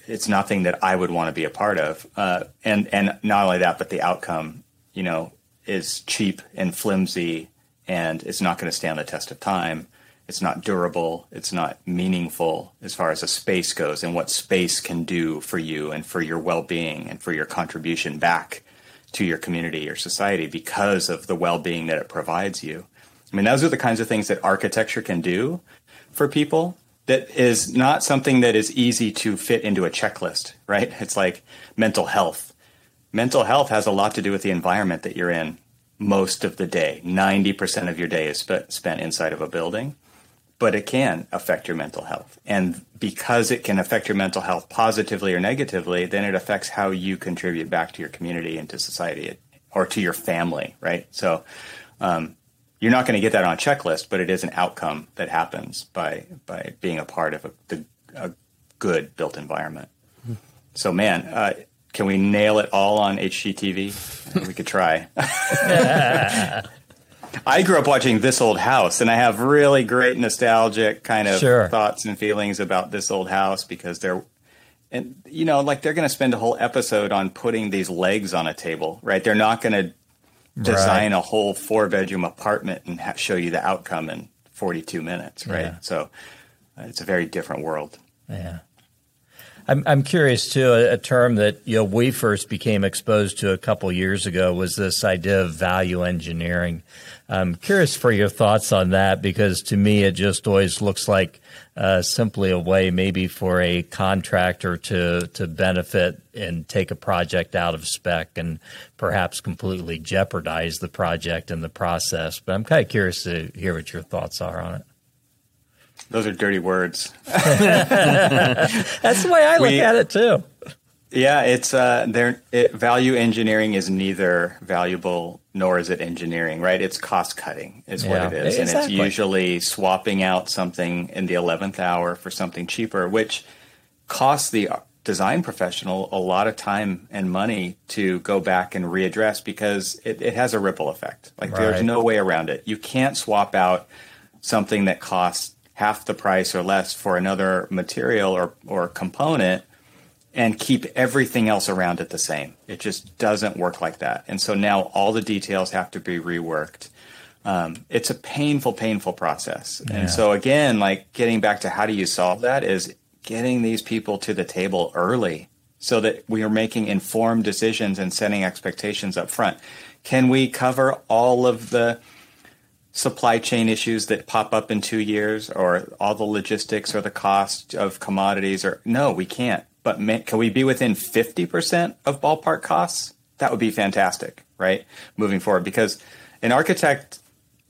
it's nothing that I would want to be a part of. Uh, and and not only that, but the outcome, you know, is cheap and flimsy, and it's not going to stand the test of time. It's not durable. It's not meaningful as far as a space goes, and what space can do for you and for your well-being and for your contribution back to your community or society because of the well-being that it provides you. I mean, those are the kinds of things that architecture can do for people that is not something that is easy to fit into a checklist, right? (laughs) It's like mental health. Mental health has a lot to do with the environment that you're in most of the day. 90% of your day is spent inside of a building but it can affect your mental health. And because it can affect your mental health positively or negatively, then it affects how you contribute back to your community and to society or to your family, right? So um, you're not going to get that on a checklist, but it is an outcome that happens by by being a part of a, the, a good built environment. So, man, uh, can we nail it all on HGTV? we could try. (laughs) (laughs) I grew up watching This Old House, and I have really great nostalgic kind of sure. thoughts and feelings about This Old House because they're, and you know, like they're going to spend a whole episode on putting these legs on a table, right? They're not going to design right. a whole four bedroom apartment and ha- show you the outcome in 42 minutes, right? Yeah. So uh, it's a very different world. Yeah. I'm, I'm curious too. A, a, term that you know we first became exposed to a couple years ago was this idea of value engineering. I'm curious for your thoughts on that because to me it just always looks like uh, simply a way maybe for a contractor to to benefit and take a project out of spec and perhaps completely jeopardize the project in the process. But I'm kind of curious to hear what your thoughts are on it. Those are dirty words. (laughs) That's the way I look we, at it too. Yeah, it's uh, there. It, value engineering is neither valuable nor is it engineering, right? It's cost cutting, is yeah, what it is, exactly. and it's usually swapping out something in the eleventh hour for something cheaper, which costs the design professional a lot of time and money to go back and readdress because it, it has a ripple effect. Like right. there's no way around it. You can't swap out something that costs half the price or less for another material or, or component and keep everything else around it the same. It just doesn't work like that. And so now all the details have to be reworked. Um, it's a painful, painful process. Yeah. And so again, like getting back to how do you solve that is getting these people to the table early so that we are making informed decisions and setting expectations up front. Can we cover all of the supply chain issues that pop up in two years or all the logistics or the cost of commodities or no, we can't but may, can we be within 50% of ballpark costs? That would be fantastic, right? Moving forward, because an architect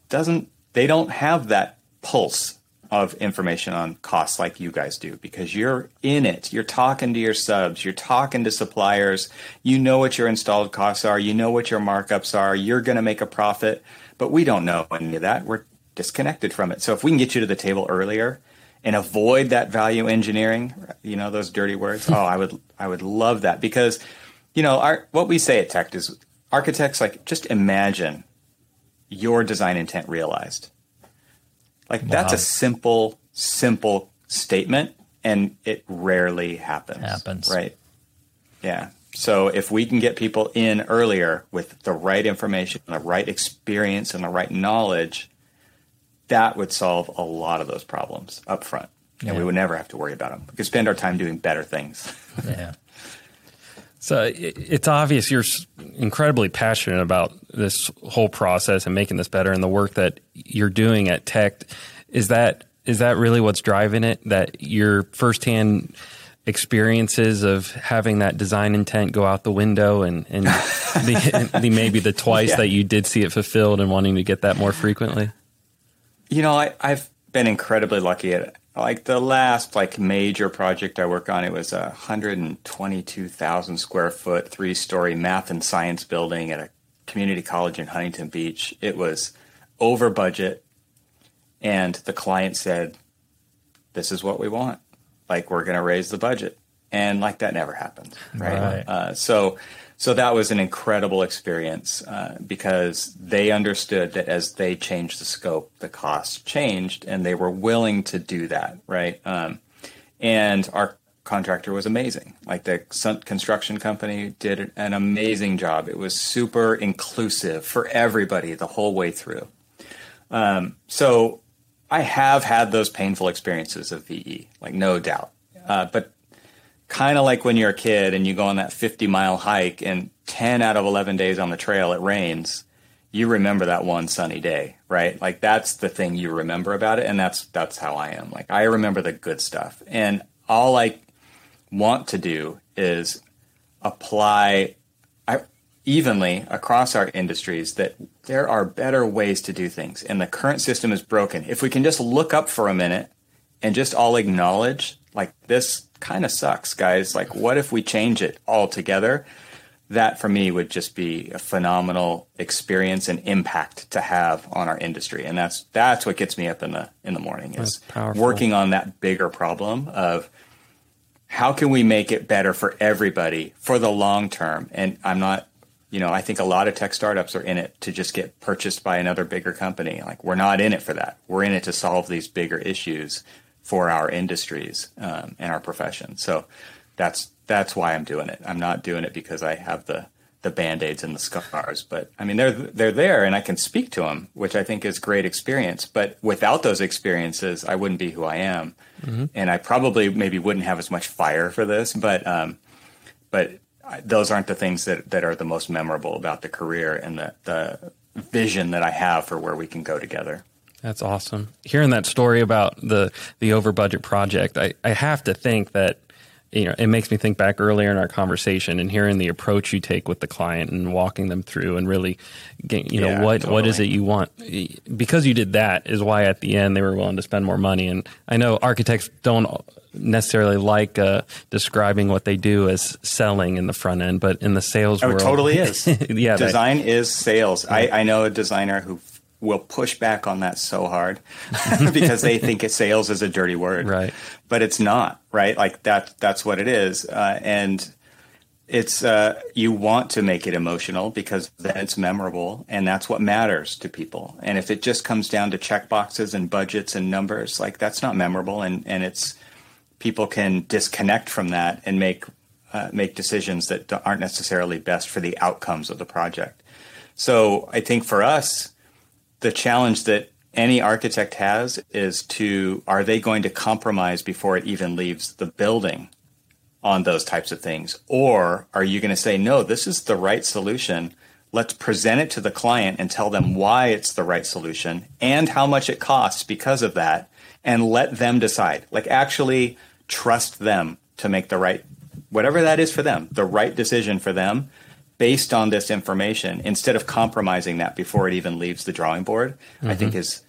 doesn't, they don't have that pulse of information on costs like you guys do because you're in it. You're talking to your subs, you're talking to suppliers, you know what your installed costs are, you know what your markups are, you're going to make a profit, but we don't know any of that. We're disconnected from it. So if we can get you to the table earlier, and avoid that value engineering, you know, those dirty words. (laughs) oh, I would I would love that because you know, our what we say at TECT is architects like just imagine your design intent realized. Like wow. that's a simple simple statement and it rarely happens. Happens. Right? Yeah. So if we can get people in earlier with the right information, the right experience and the right knowledge, that would solve a lot of those problems up front. And we would never have to worry about them. We could spend our time doing better things. (laughs) yeah. So it's obvious you're incredibly passionate about this whole process and making this better, and the work that you're doing at TECT. Is that is that really what's driving it? That you're firsthand experiences of having that design intent go out the window and, and (laughs) the, the, maybe the twice yeah. that you did see it fulfilled and wanting to get that more frequently? You know, I, I've been incredibly lucky at like the last like major project I worked on. It was a 122,000 square foot, three story math and science building at a community college in Huntington Beach. It was over budget. And the client said, This is what we want. Like, we're going to raise the budget. And like that never happened. Right. right. Uh, so, so that was an incredible experience uh, because they understood that as they changed the scope, the cost changed, and they were willing to do that, right? Um, and our contractor was amazing. Like the construction company did an amazing job. It was super inclusive for everybody the whole way through. Um, so I have had those painful experiences of VE, like no doubt. Uh, but kind of like when you're a kid and you go on that 50 mile hike and 10 out of 11 days on the trail it rains, you remember that one sunny day, right? Like that's the thing you remember about it. And that's, that's how I am. Like I remember the good stuff. And all I want to do is apply evenly across our industries that there are better ways to do things and the current system is broken. If we can just look up for a minute and just all acknowledge like this kind of sucks, guys. Like what if we change it all together? That for me would just be a phenomenal experience and impact to have on our industry. And that's that's what gets me up in the in the morning is working on that bigger problem of how can we make it better for everybody for the long term? And I'm not you know, I think a lot of tech startups are in it to just get purchased by another bigger company. Like we're not in it for that. We're in it to solve these bigger issues for our industries um, and our profession. So that's that's why I'm doing it. I'm not doing it because I have the the band-aids and the scars but i mean they're they're there and i can speak to them which i think is great experience but without those experiences i wouldn't be who i am mm-hmm. and i probably maybe wouldn't have as much fire for this but um but those aren't the things that, that are the most memorable about the career and the, the vision that I have for where we can go together. That's awesome. Hearing that story about the the over budget project, I, I have to think that you know it makes me think back earlier in our conversation and hearing the approach you take with the client and walking them through and really you know yeah, what totally. what is it you want because you did that is why at the end they were willing to spend more money and I know architects don't necessarily like uh, describing what they do as selling in the front end, but in the sales oh, world, it totally (laughs) is. yeah, design that, is sales. Yeah. I, I know a designer who will push back on that so hard (laughs) because they think it sales is a dirty word, right? But it's not, right? Like that. That's what it is, uh, and it's uh, you want to make it emotional because then it's memorable and that's what matters to people and if it just comes down to check boxes and budgets and numbers like that's not memorable and and it's people can disconnect from that and make uh, make decisions that aren't necessarily best for the outcomes of the project. So I think for us, the challenge that any architect has is to are they going to compromise before it even leaves the building on those types of things? Or are you going to say no this is the right solution. Let's present it to the client and tell them why it's the right solution and how much it costs because of that and let them decide. Like actually trust them to make the right, whatever that is for them, the right decision for them based on this information instead of compromising that before it even leaves the drawing board, mm-hmm. I think mm-hmm. is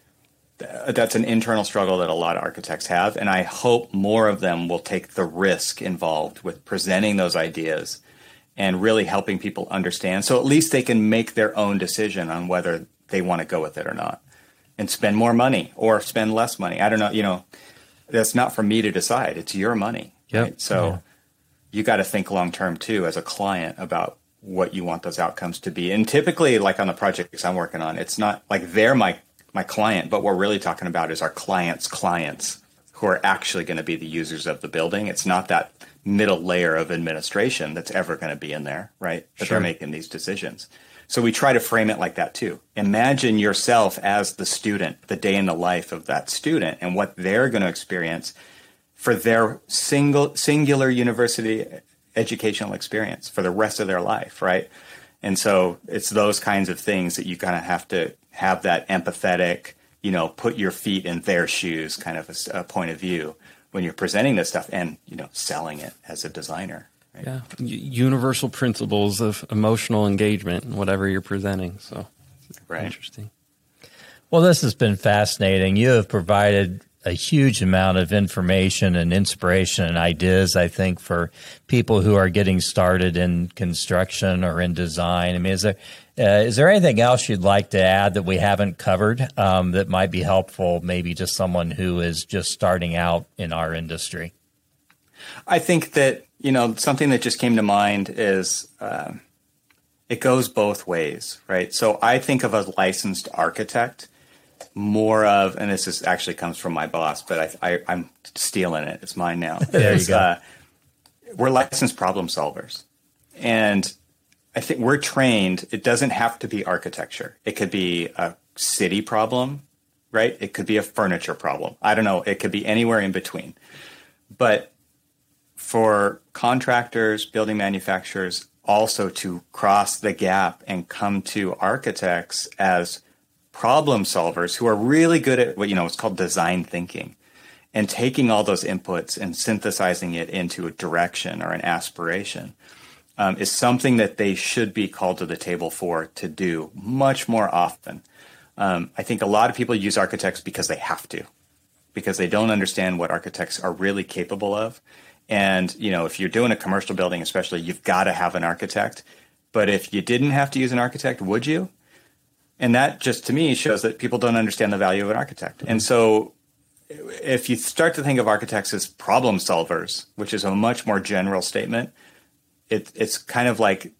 that's an internal struggle that a lot of architects have. And I hope more of them will take the risk involved with presenting those ideas and really helping people understand. So at least they can make their own decision on whether they want to go with it or not and spend more money or spend less money. I don't know, you know, that's not for me to decide. It's your money. Yep. Right? So yeah. you got to think long term too as a client about what you want those outcomes to be. And typically, like on the projects I'm working on, it's not like they're my my client, but what we're really talking about is our clients' clients who are actually going to be the users of the building. It's not that middle layer of administration that's ever going to be in there, right? That sure. they're making these decisions. So we try to frame it like that too. Imagine yourself as the student, the day in the life of that student and what they're going to experience for their single singular university educational experience for the rest of their life, right? And so it's those kinds of things that you kind of have to have that empathetic, you know, put your feet in their shoes kind of a, a point of view when you're presenting this stuff and you know selling it as a designer. Right? Yeah, universal principles of emotional engagement and whatever you're presenting. So, right. interesting. Well, this has been fascinating. You have provided a huge amount of information and inspiration and ideas, I think, for people who are getting started in construction or in design. I mean, is there uh, is there anything else you'd like to add that we haven't covered um, that might be helpful, maybe to someone who is just starting out in our industry? I think that you know something that just came to mind is. Uh, it goes both ways, right? So I think of a licensed architect more of, and this is actually comes from my boss, but I, I, am stealing it. It's mine now. there you go. Uh, we're licensed problem solvers, and I think we're trained. It doesn't have to be architecture. It could be a city problem, right? It could be a furniture problem. I don't know. It could be anywhere in between. But for contractors, building manufacturers, also to cross the gap and come to architects as problem solvers who are really good at what you know it's called design thinking and taking all those inputs and synthesizing it into a direction or an aspiration um, is something that they should be called to the table for to do much more often. Um, I think a lot of people use architects because they have to, because they don't understand what architects are really capable of. And you know, if you're doing a commercial building, especially, you've got to have an architect. But if you didn't have to use an architect, would you? And that just to me shows that people don't understand the value of an architect. And so if you start to think of architects as problem solvers, which is a much more general statement, it, it's kind of like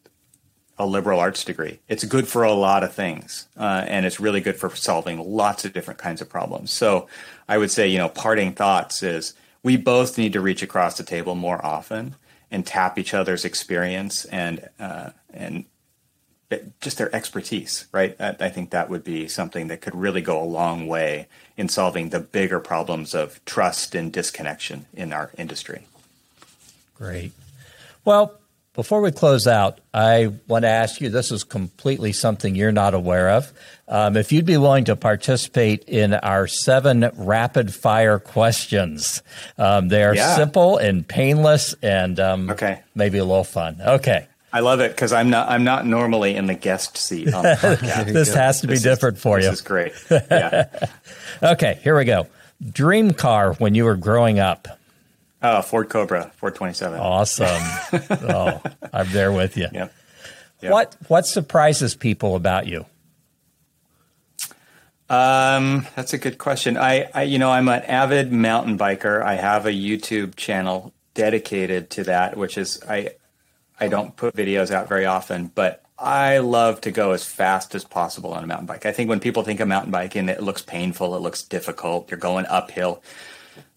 a liberal arts degree. It's good for a lot of things, uh, and it's really good for solving lots of different kinds of problems. So I would say, you know, parting thoughts is we both need to reach across the table more often and tap each other's experience and uh, and just their expertise, right? I, I think that would be something that could really go a long way in solving the bigger problems of trust and disconnection in our industry. Great. Well, before we close out, I want to ask you this is completely something you're not aware of. Um, if you'd be willing to participate in our seven rapid fire questions, um, they are yeah. simple and painless and um, okay. maybe a little fun. Okay. I love it because I'm not I'm not normally in the guest seat on the (laughs) podcast. this has to be this different is, for you. This is great. (laughs) Yeah. okay, here we go. Dream car when you were growing up. Oh, Ford Cobra, Ford 27. Awesome. (laughs) oh, I'm there with you. Yep. yep. What what surprises people about you? Um, that's a good question. I, I, you know, I'm an avid mountain biker. I have a YouTube channel dedicated to that, which is I I don't put videos out very often, but I love to go as fast as possible on a mountain bike. I think when people think of mountain biking, it looks painful, it looks difficult, you're going uphill.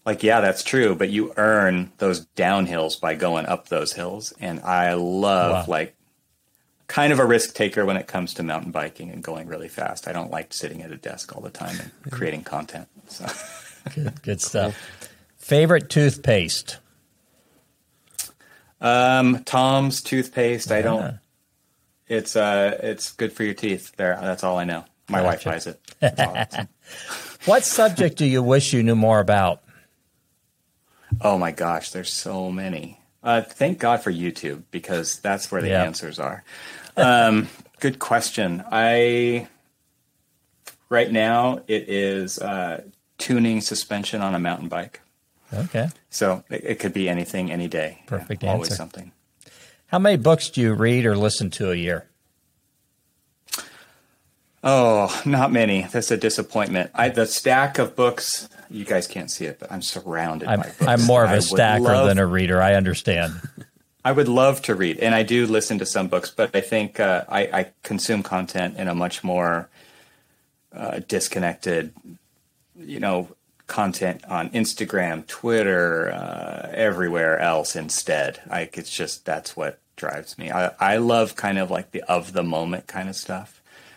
Like, yeah, that's true, but you earn those downhills by going up those hills. And I love, wow. like, kind of a risk taker when it comes to mountain biking and going really fast. I don't like sitting at a desk all the time and creating content. So. good, good (laughs) stuff. Favorite toothpaste? Um, Tom's toothpaste. Yeah. I don't. It's uh, it's good for your teeth. There, that's all I know. My gotcha. wife buys it. (laughs) what subject do you wish you knew more about? Oh my gosh, there's so many. Uh, thank God for YouTube because that's where the yeah. answers are. Um, good question. I right now it is uh, tuning suspension on a mountain bike. Okay. So it, it could be anything, any day. Perfect yeah, answer. Always something. How many books do you read or listen to a year? Oh, not many. That's a disappointment. I, the stack of books, you guys can't see it, but I'm surrounded I'm, by books. I'm more of a stacker love, than a reader. I understand. (laughs) I would love to read, and I do listen to some books, but I think uh, I, I, consume content in a much more uh, disconnected, you know, content on Instagram, Twitter, uh, everywhere else instead. Like it's just that's what drives me. I, I love kind of like the of the moment kind of stuff.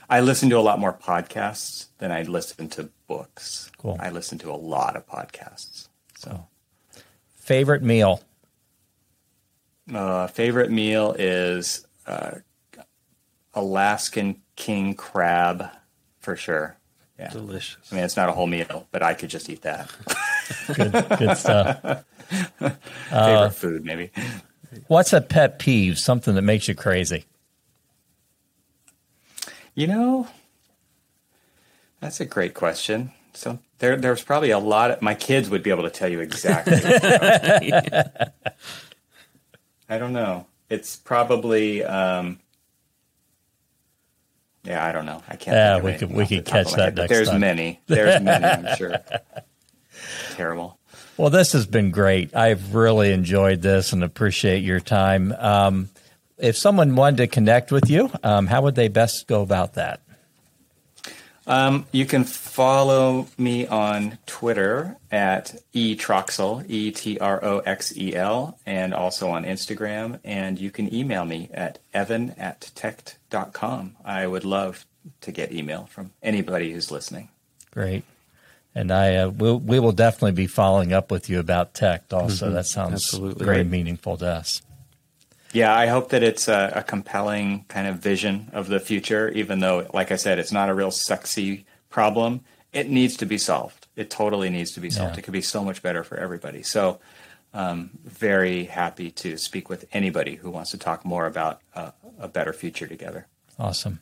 I listen to a lot more podcasts than I listen to books. Cool. I listen to a lot of podcasts. So, favorite meal. Uh, favorite meal is uh, Alaskan king crab for sure. Yeah. Delicious. I mean, it's not a whole meal, but I could just eat that. good, good stuff. (laughs) Favorite uh, food, maybe. What's a pet peeve? Something that makes you crazy? You know, that's a great question. So there, there's probably a lot of my kids would be able to tell you exactly. (laughs) I don't know. It's probably, um, yeah, I don't know. I can't. Yeah, we could we could catch that next There's time. many. There's (laughs) many. I'm sure. Terrible. Well, this has been great. I've really enjoyed this and appreciate your time. Um, if someone wanted to connect with you, um, how would they best go about that? Um, you can follow me on Twitter at etroxel, E T R O X E L, and also on Instagram. And you can email me at evan at techt.com. I would love to get email from anybody who's listening. Great. And I uh, we'll, we will definitely be following up with you about TECT also. Mm-hmm. That sounds Absolutely. very meaningful to us. Yeah, I hope that it's a, a, compelling kind of vision of the future, even though, like I said, it's not a real sexy problem. It needs to be solved. It totally needs to be solved. Yeah. It could be so much better for everybody. So, um, very happy to speak with anybody who wants to talk more about uh, a better future together. Awesome.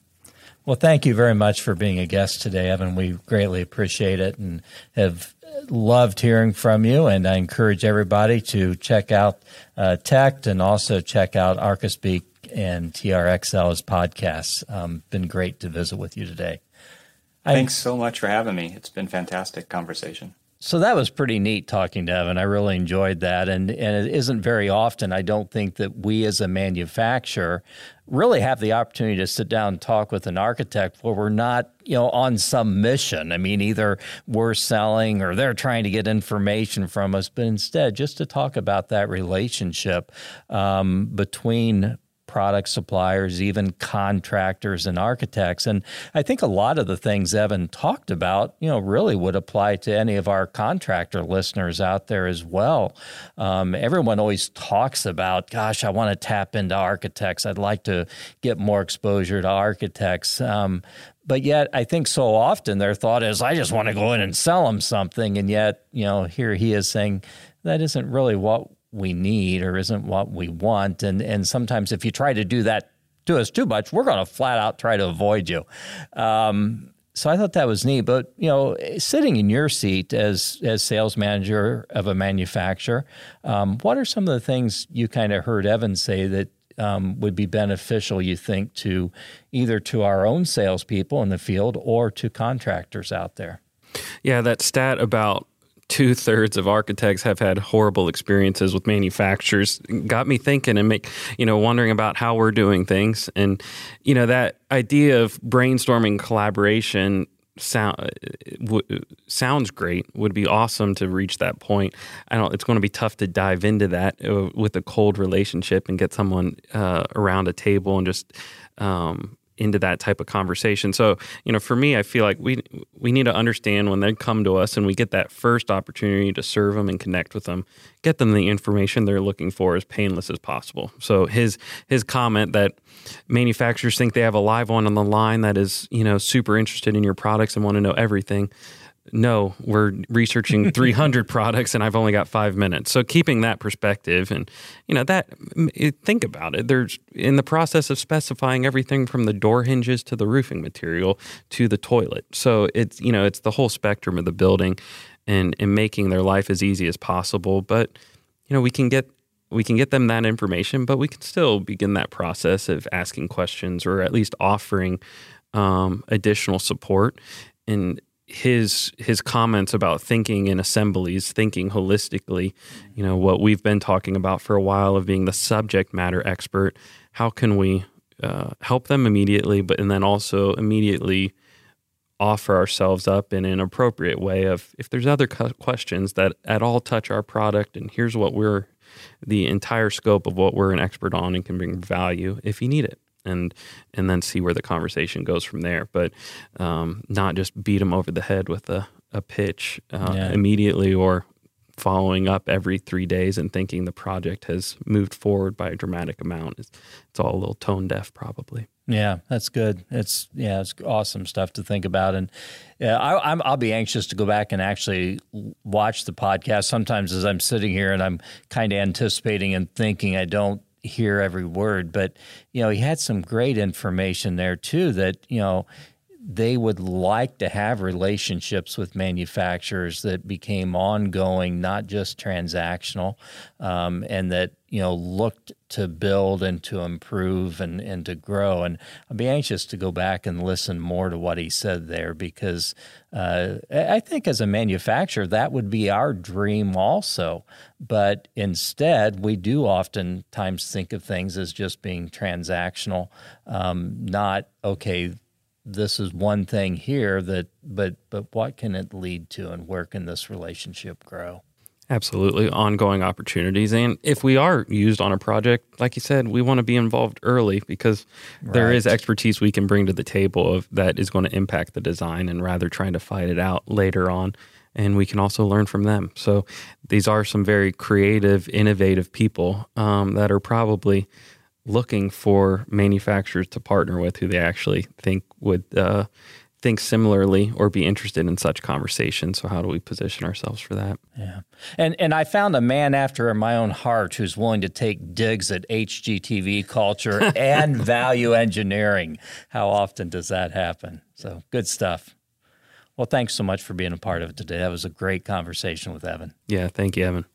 Well, thank you very much for being a guest today, Evan. We greatly appreciate it and have loved hearing from you, and I encourage everybody to check out uh, TECT and also check out Archispeak and TRXL's podcasts. Um, been great to visit with you today. Thanks so much for having me. It's been fantastic conversation. So that was pretty neat talking to Evan. I really enjoyed that. And, and it isn't very often, I don't think, that we as a manufacturer really have the opportunity to sit down and talk with an architect where we're not, you know, on some mission. I mean, either we're selling or they're trying to get information from us, but instead just to talk about that relationship um, between product suppliers, even contractors and architects. And I think a lot of the things Evan talked about, you know, really would apply to any of our contractor listeners out there as well. Um, everyone always talks about, gosh, I want to tap into architects. I'd like to get more exposure to architects. Um, but yet, I think so often their thought is, I just want to go in and sell them something. And yet, you know, here he is saying, that isn't really what we need or isn't what we want. And and sometimes if you try to do that to us too much, we're going to flat out try to avoid you. Um, so I thought that was neat. But you know, sitting in your seat as as sales manager of a manufacturer, um, what are some of the things you kind of heard Evan say that um, would be beneficial? You think to either to our own salespeople in the field or to contractors out there? Yeah, that stat about two thirds of architects have had horrible experiences with manufacturers. Got me thinking and make you know wondering about how we're doing things. And you know that idea of brainstorming collaboration sound w- sounds great would be awesome to reach that point. I don't it's going to be tough to dive into that uh, with a cold relationship and get someone uh, around a table and just um, into that type of conversation. So, you know, for me, I feel like we we need to understand when they come to us and we get that first opportunity to serve them and connect with them, get them the information they're looking for as painless as possible. So his his comment that manufacturers think they have a live one on the line that is, you know, super interested in your products and want to know everything no, we're researching (laughs) 300 products and I've only got five minutes. So keeping that perspective and, you know, that, think about it. There's in the process of specifying everything from the door hinges to the roofing material to the toilet. So it's, you know, it's the whole spectrum of the building and, and making their life as easy as possible. But, you know, we can get, we can get them that information, but we can still begin that process of asking questions or at least offering um, additional support. And his his comments about thinking in assemblies, thinking holistically, you know, what we've been talking about for a while of being the subject matter expert. How can we uh, help them immediately, but and then also immediately offer ourselves up in an appropriate way of if there's other questions that at all touch our product and here's what we're the entire scope of what we're an expert on and can bring value if you need it and and then see where the conversation goes from there. But um, not just beat them over the head with a, a pitch uh, yeah. immediately or following up every three days and thinking the project has moved forward by a dramatic amount. It's, it's all a little tone deaf, probably. Yeah, that's good. It's yeah, it's awesome stuff to think about, and yeah, I, I'm I'll be anxious to go back and actually watch the podcast. Sometimes as I'm sitting here and I'm kind of anticipating and thinking, I don't hear every word, but you know, he had some great information there too. That you know, they would like to have relationships with manufacturers that became ongoing, not just transactional, um, and that you know looked to build and to improve and, and to grow. And I'd be anxious to go back and listen more to what he said there because uh, I think as a manufacturer that would be our dream also. But instead, we do oftentimes think of things as just being transactional, um, not okay this is one thing here that but but what can it lead to and where can this relationship grow? Absolutely. Ongoing opportunities. And if we are used on a project like you said we want to be involved early because right. there is expertise we can bring to the table of that is going to impact the design and rather trying to fight it out later on. And we can also learn from them. So these are some very creative innovative people um, that are probably looking for manufacturers to partner with who they actually think would uh, think similarly or be interested in such conversations. So how do we position ourselves for that? Yeah. And and I found a man after in my own heart who's willing to take digs at HGTV culture (laughs) and value engineering. How often does that happen? So good stuff. Well, thanks so much for being a part of it today. That was a great conversation with Evan. Yeah, thank you, Evan.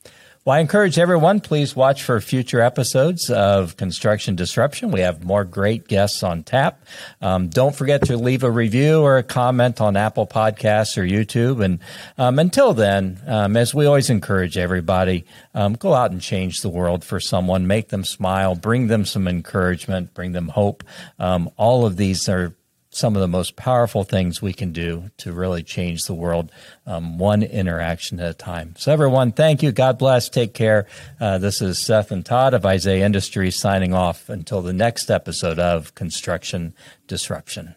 Well, I encourage everyone, please watch for future episodes of Construction Disruption. We have more great guests on tap. Um, don't forget to leave a review or a comment on Apple Podcasts or YouTube. And um, until then, um, as we always encourage everybody, um, go out and change the world for someone, make them smile, bring them some encouragement, bring them hope. Um, all of these are some of the most powerful things we can do to really change the world, um, one interaction at a time. So, everyone, thank you. God bless. Take care. Uh, this is Seth and Todd of Isaiah Industries signing off until the next episode of Construction Disruption.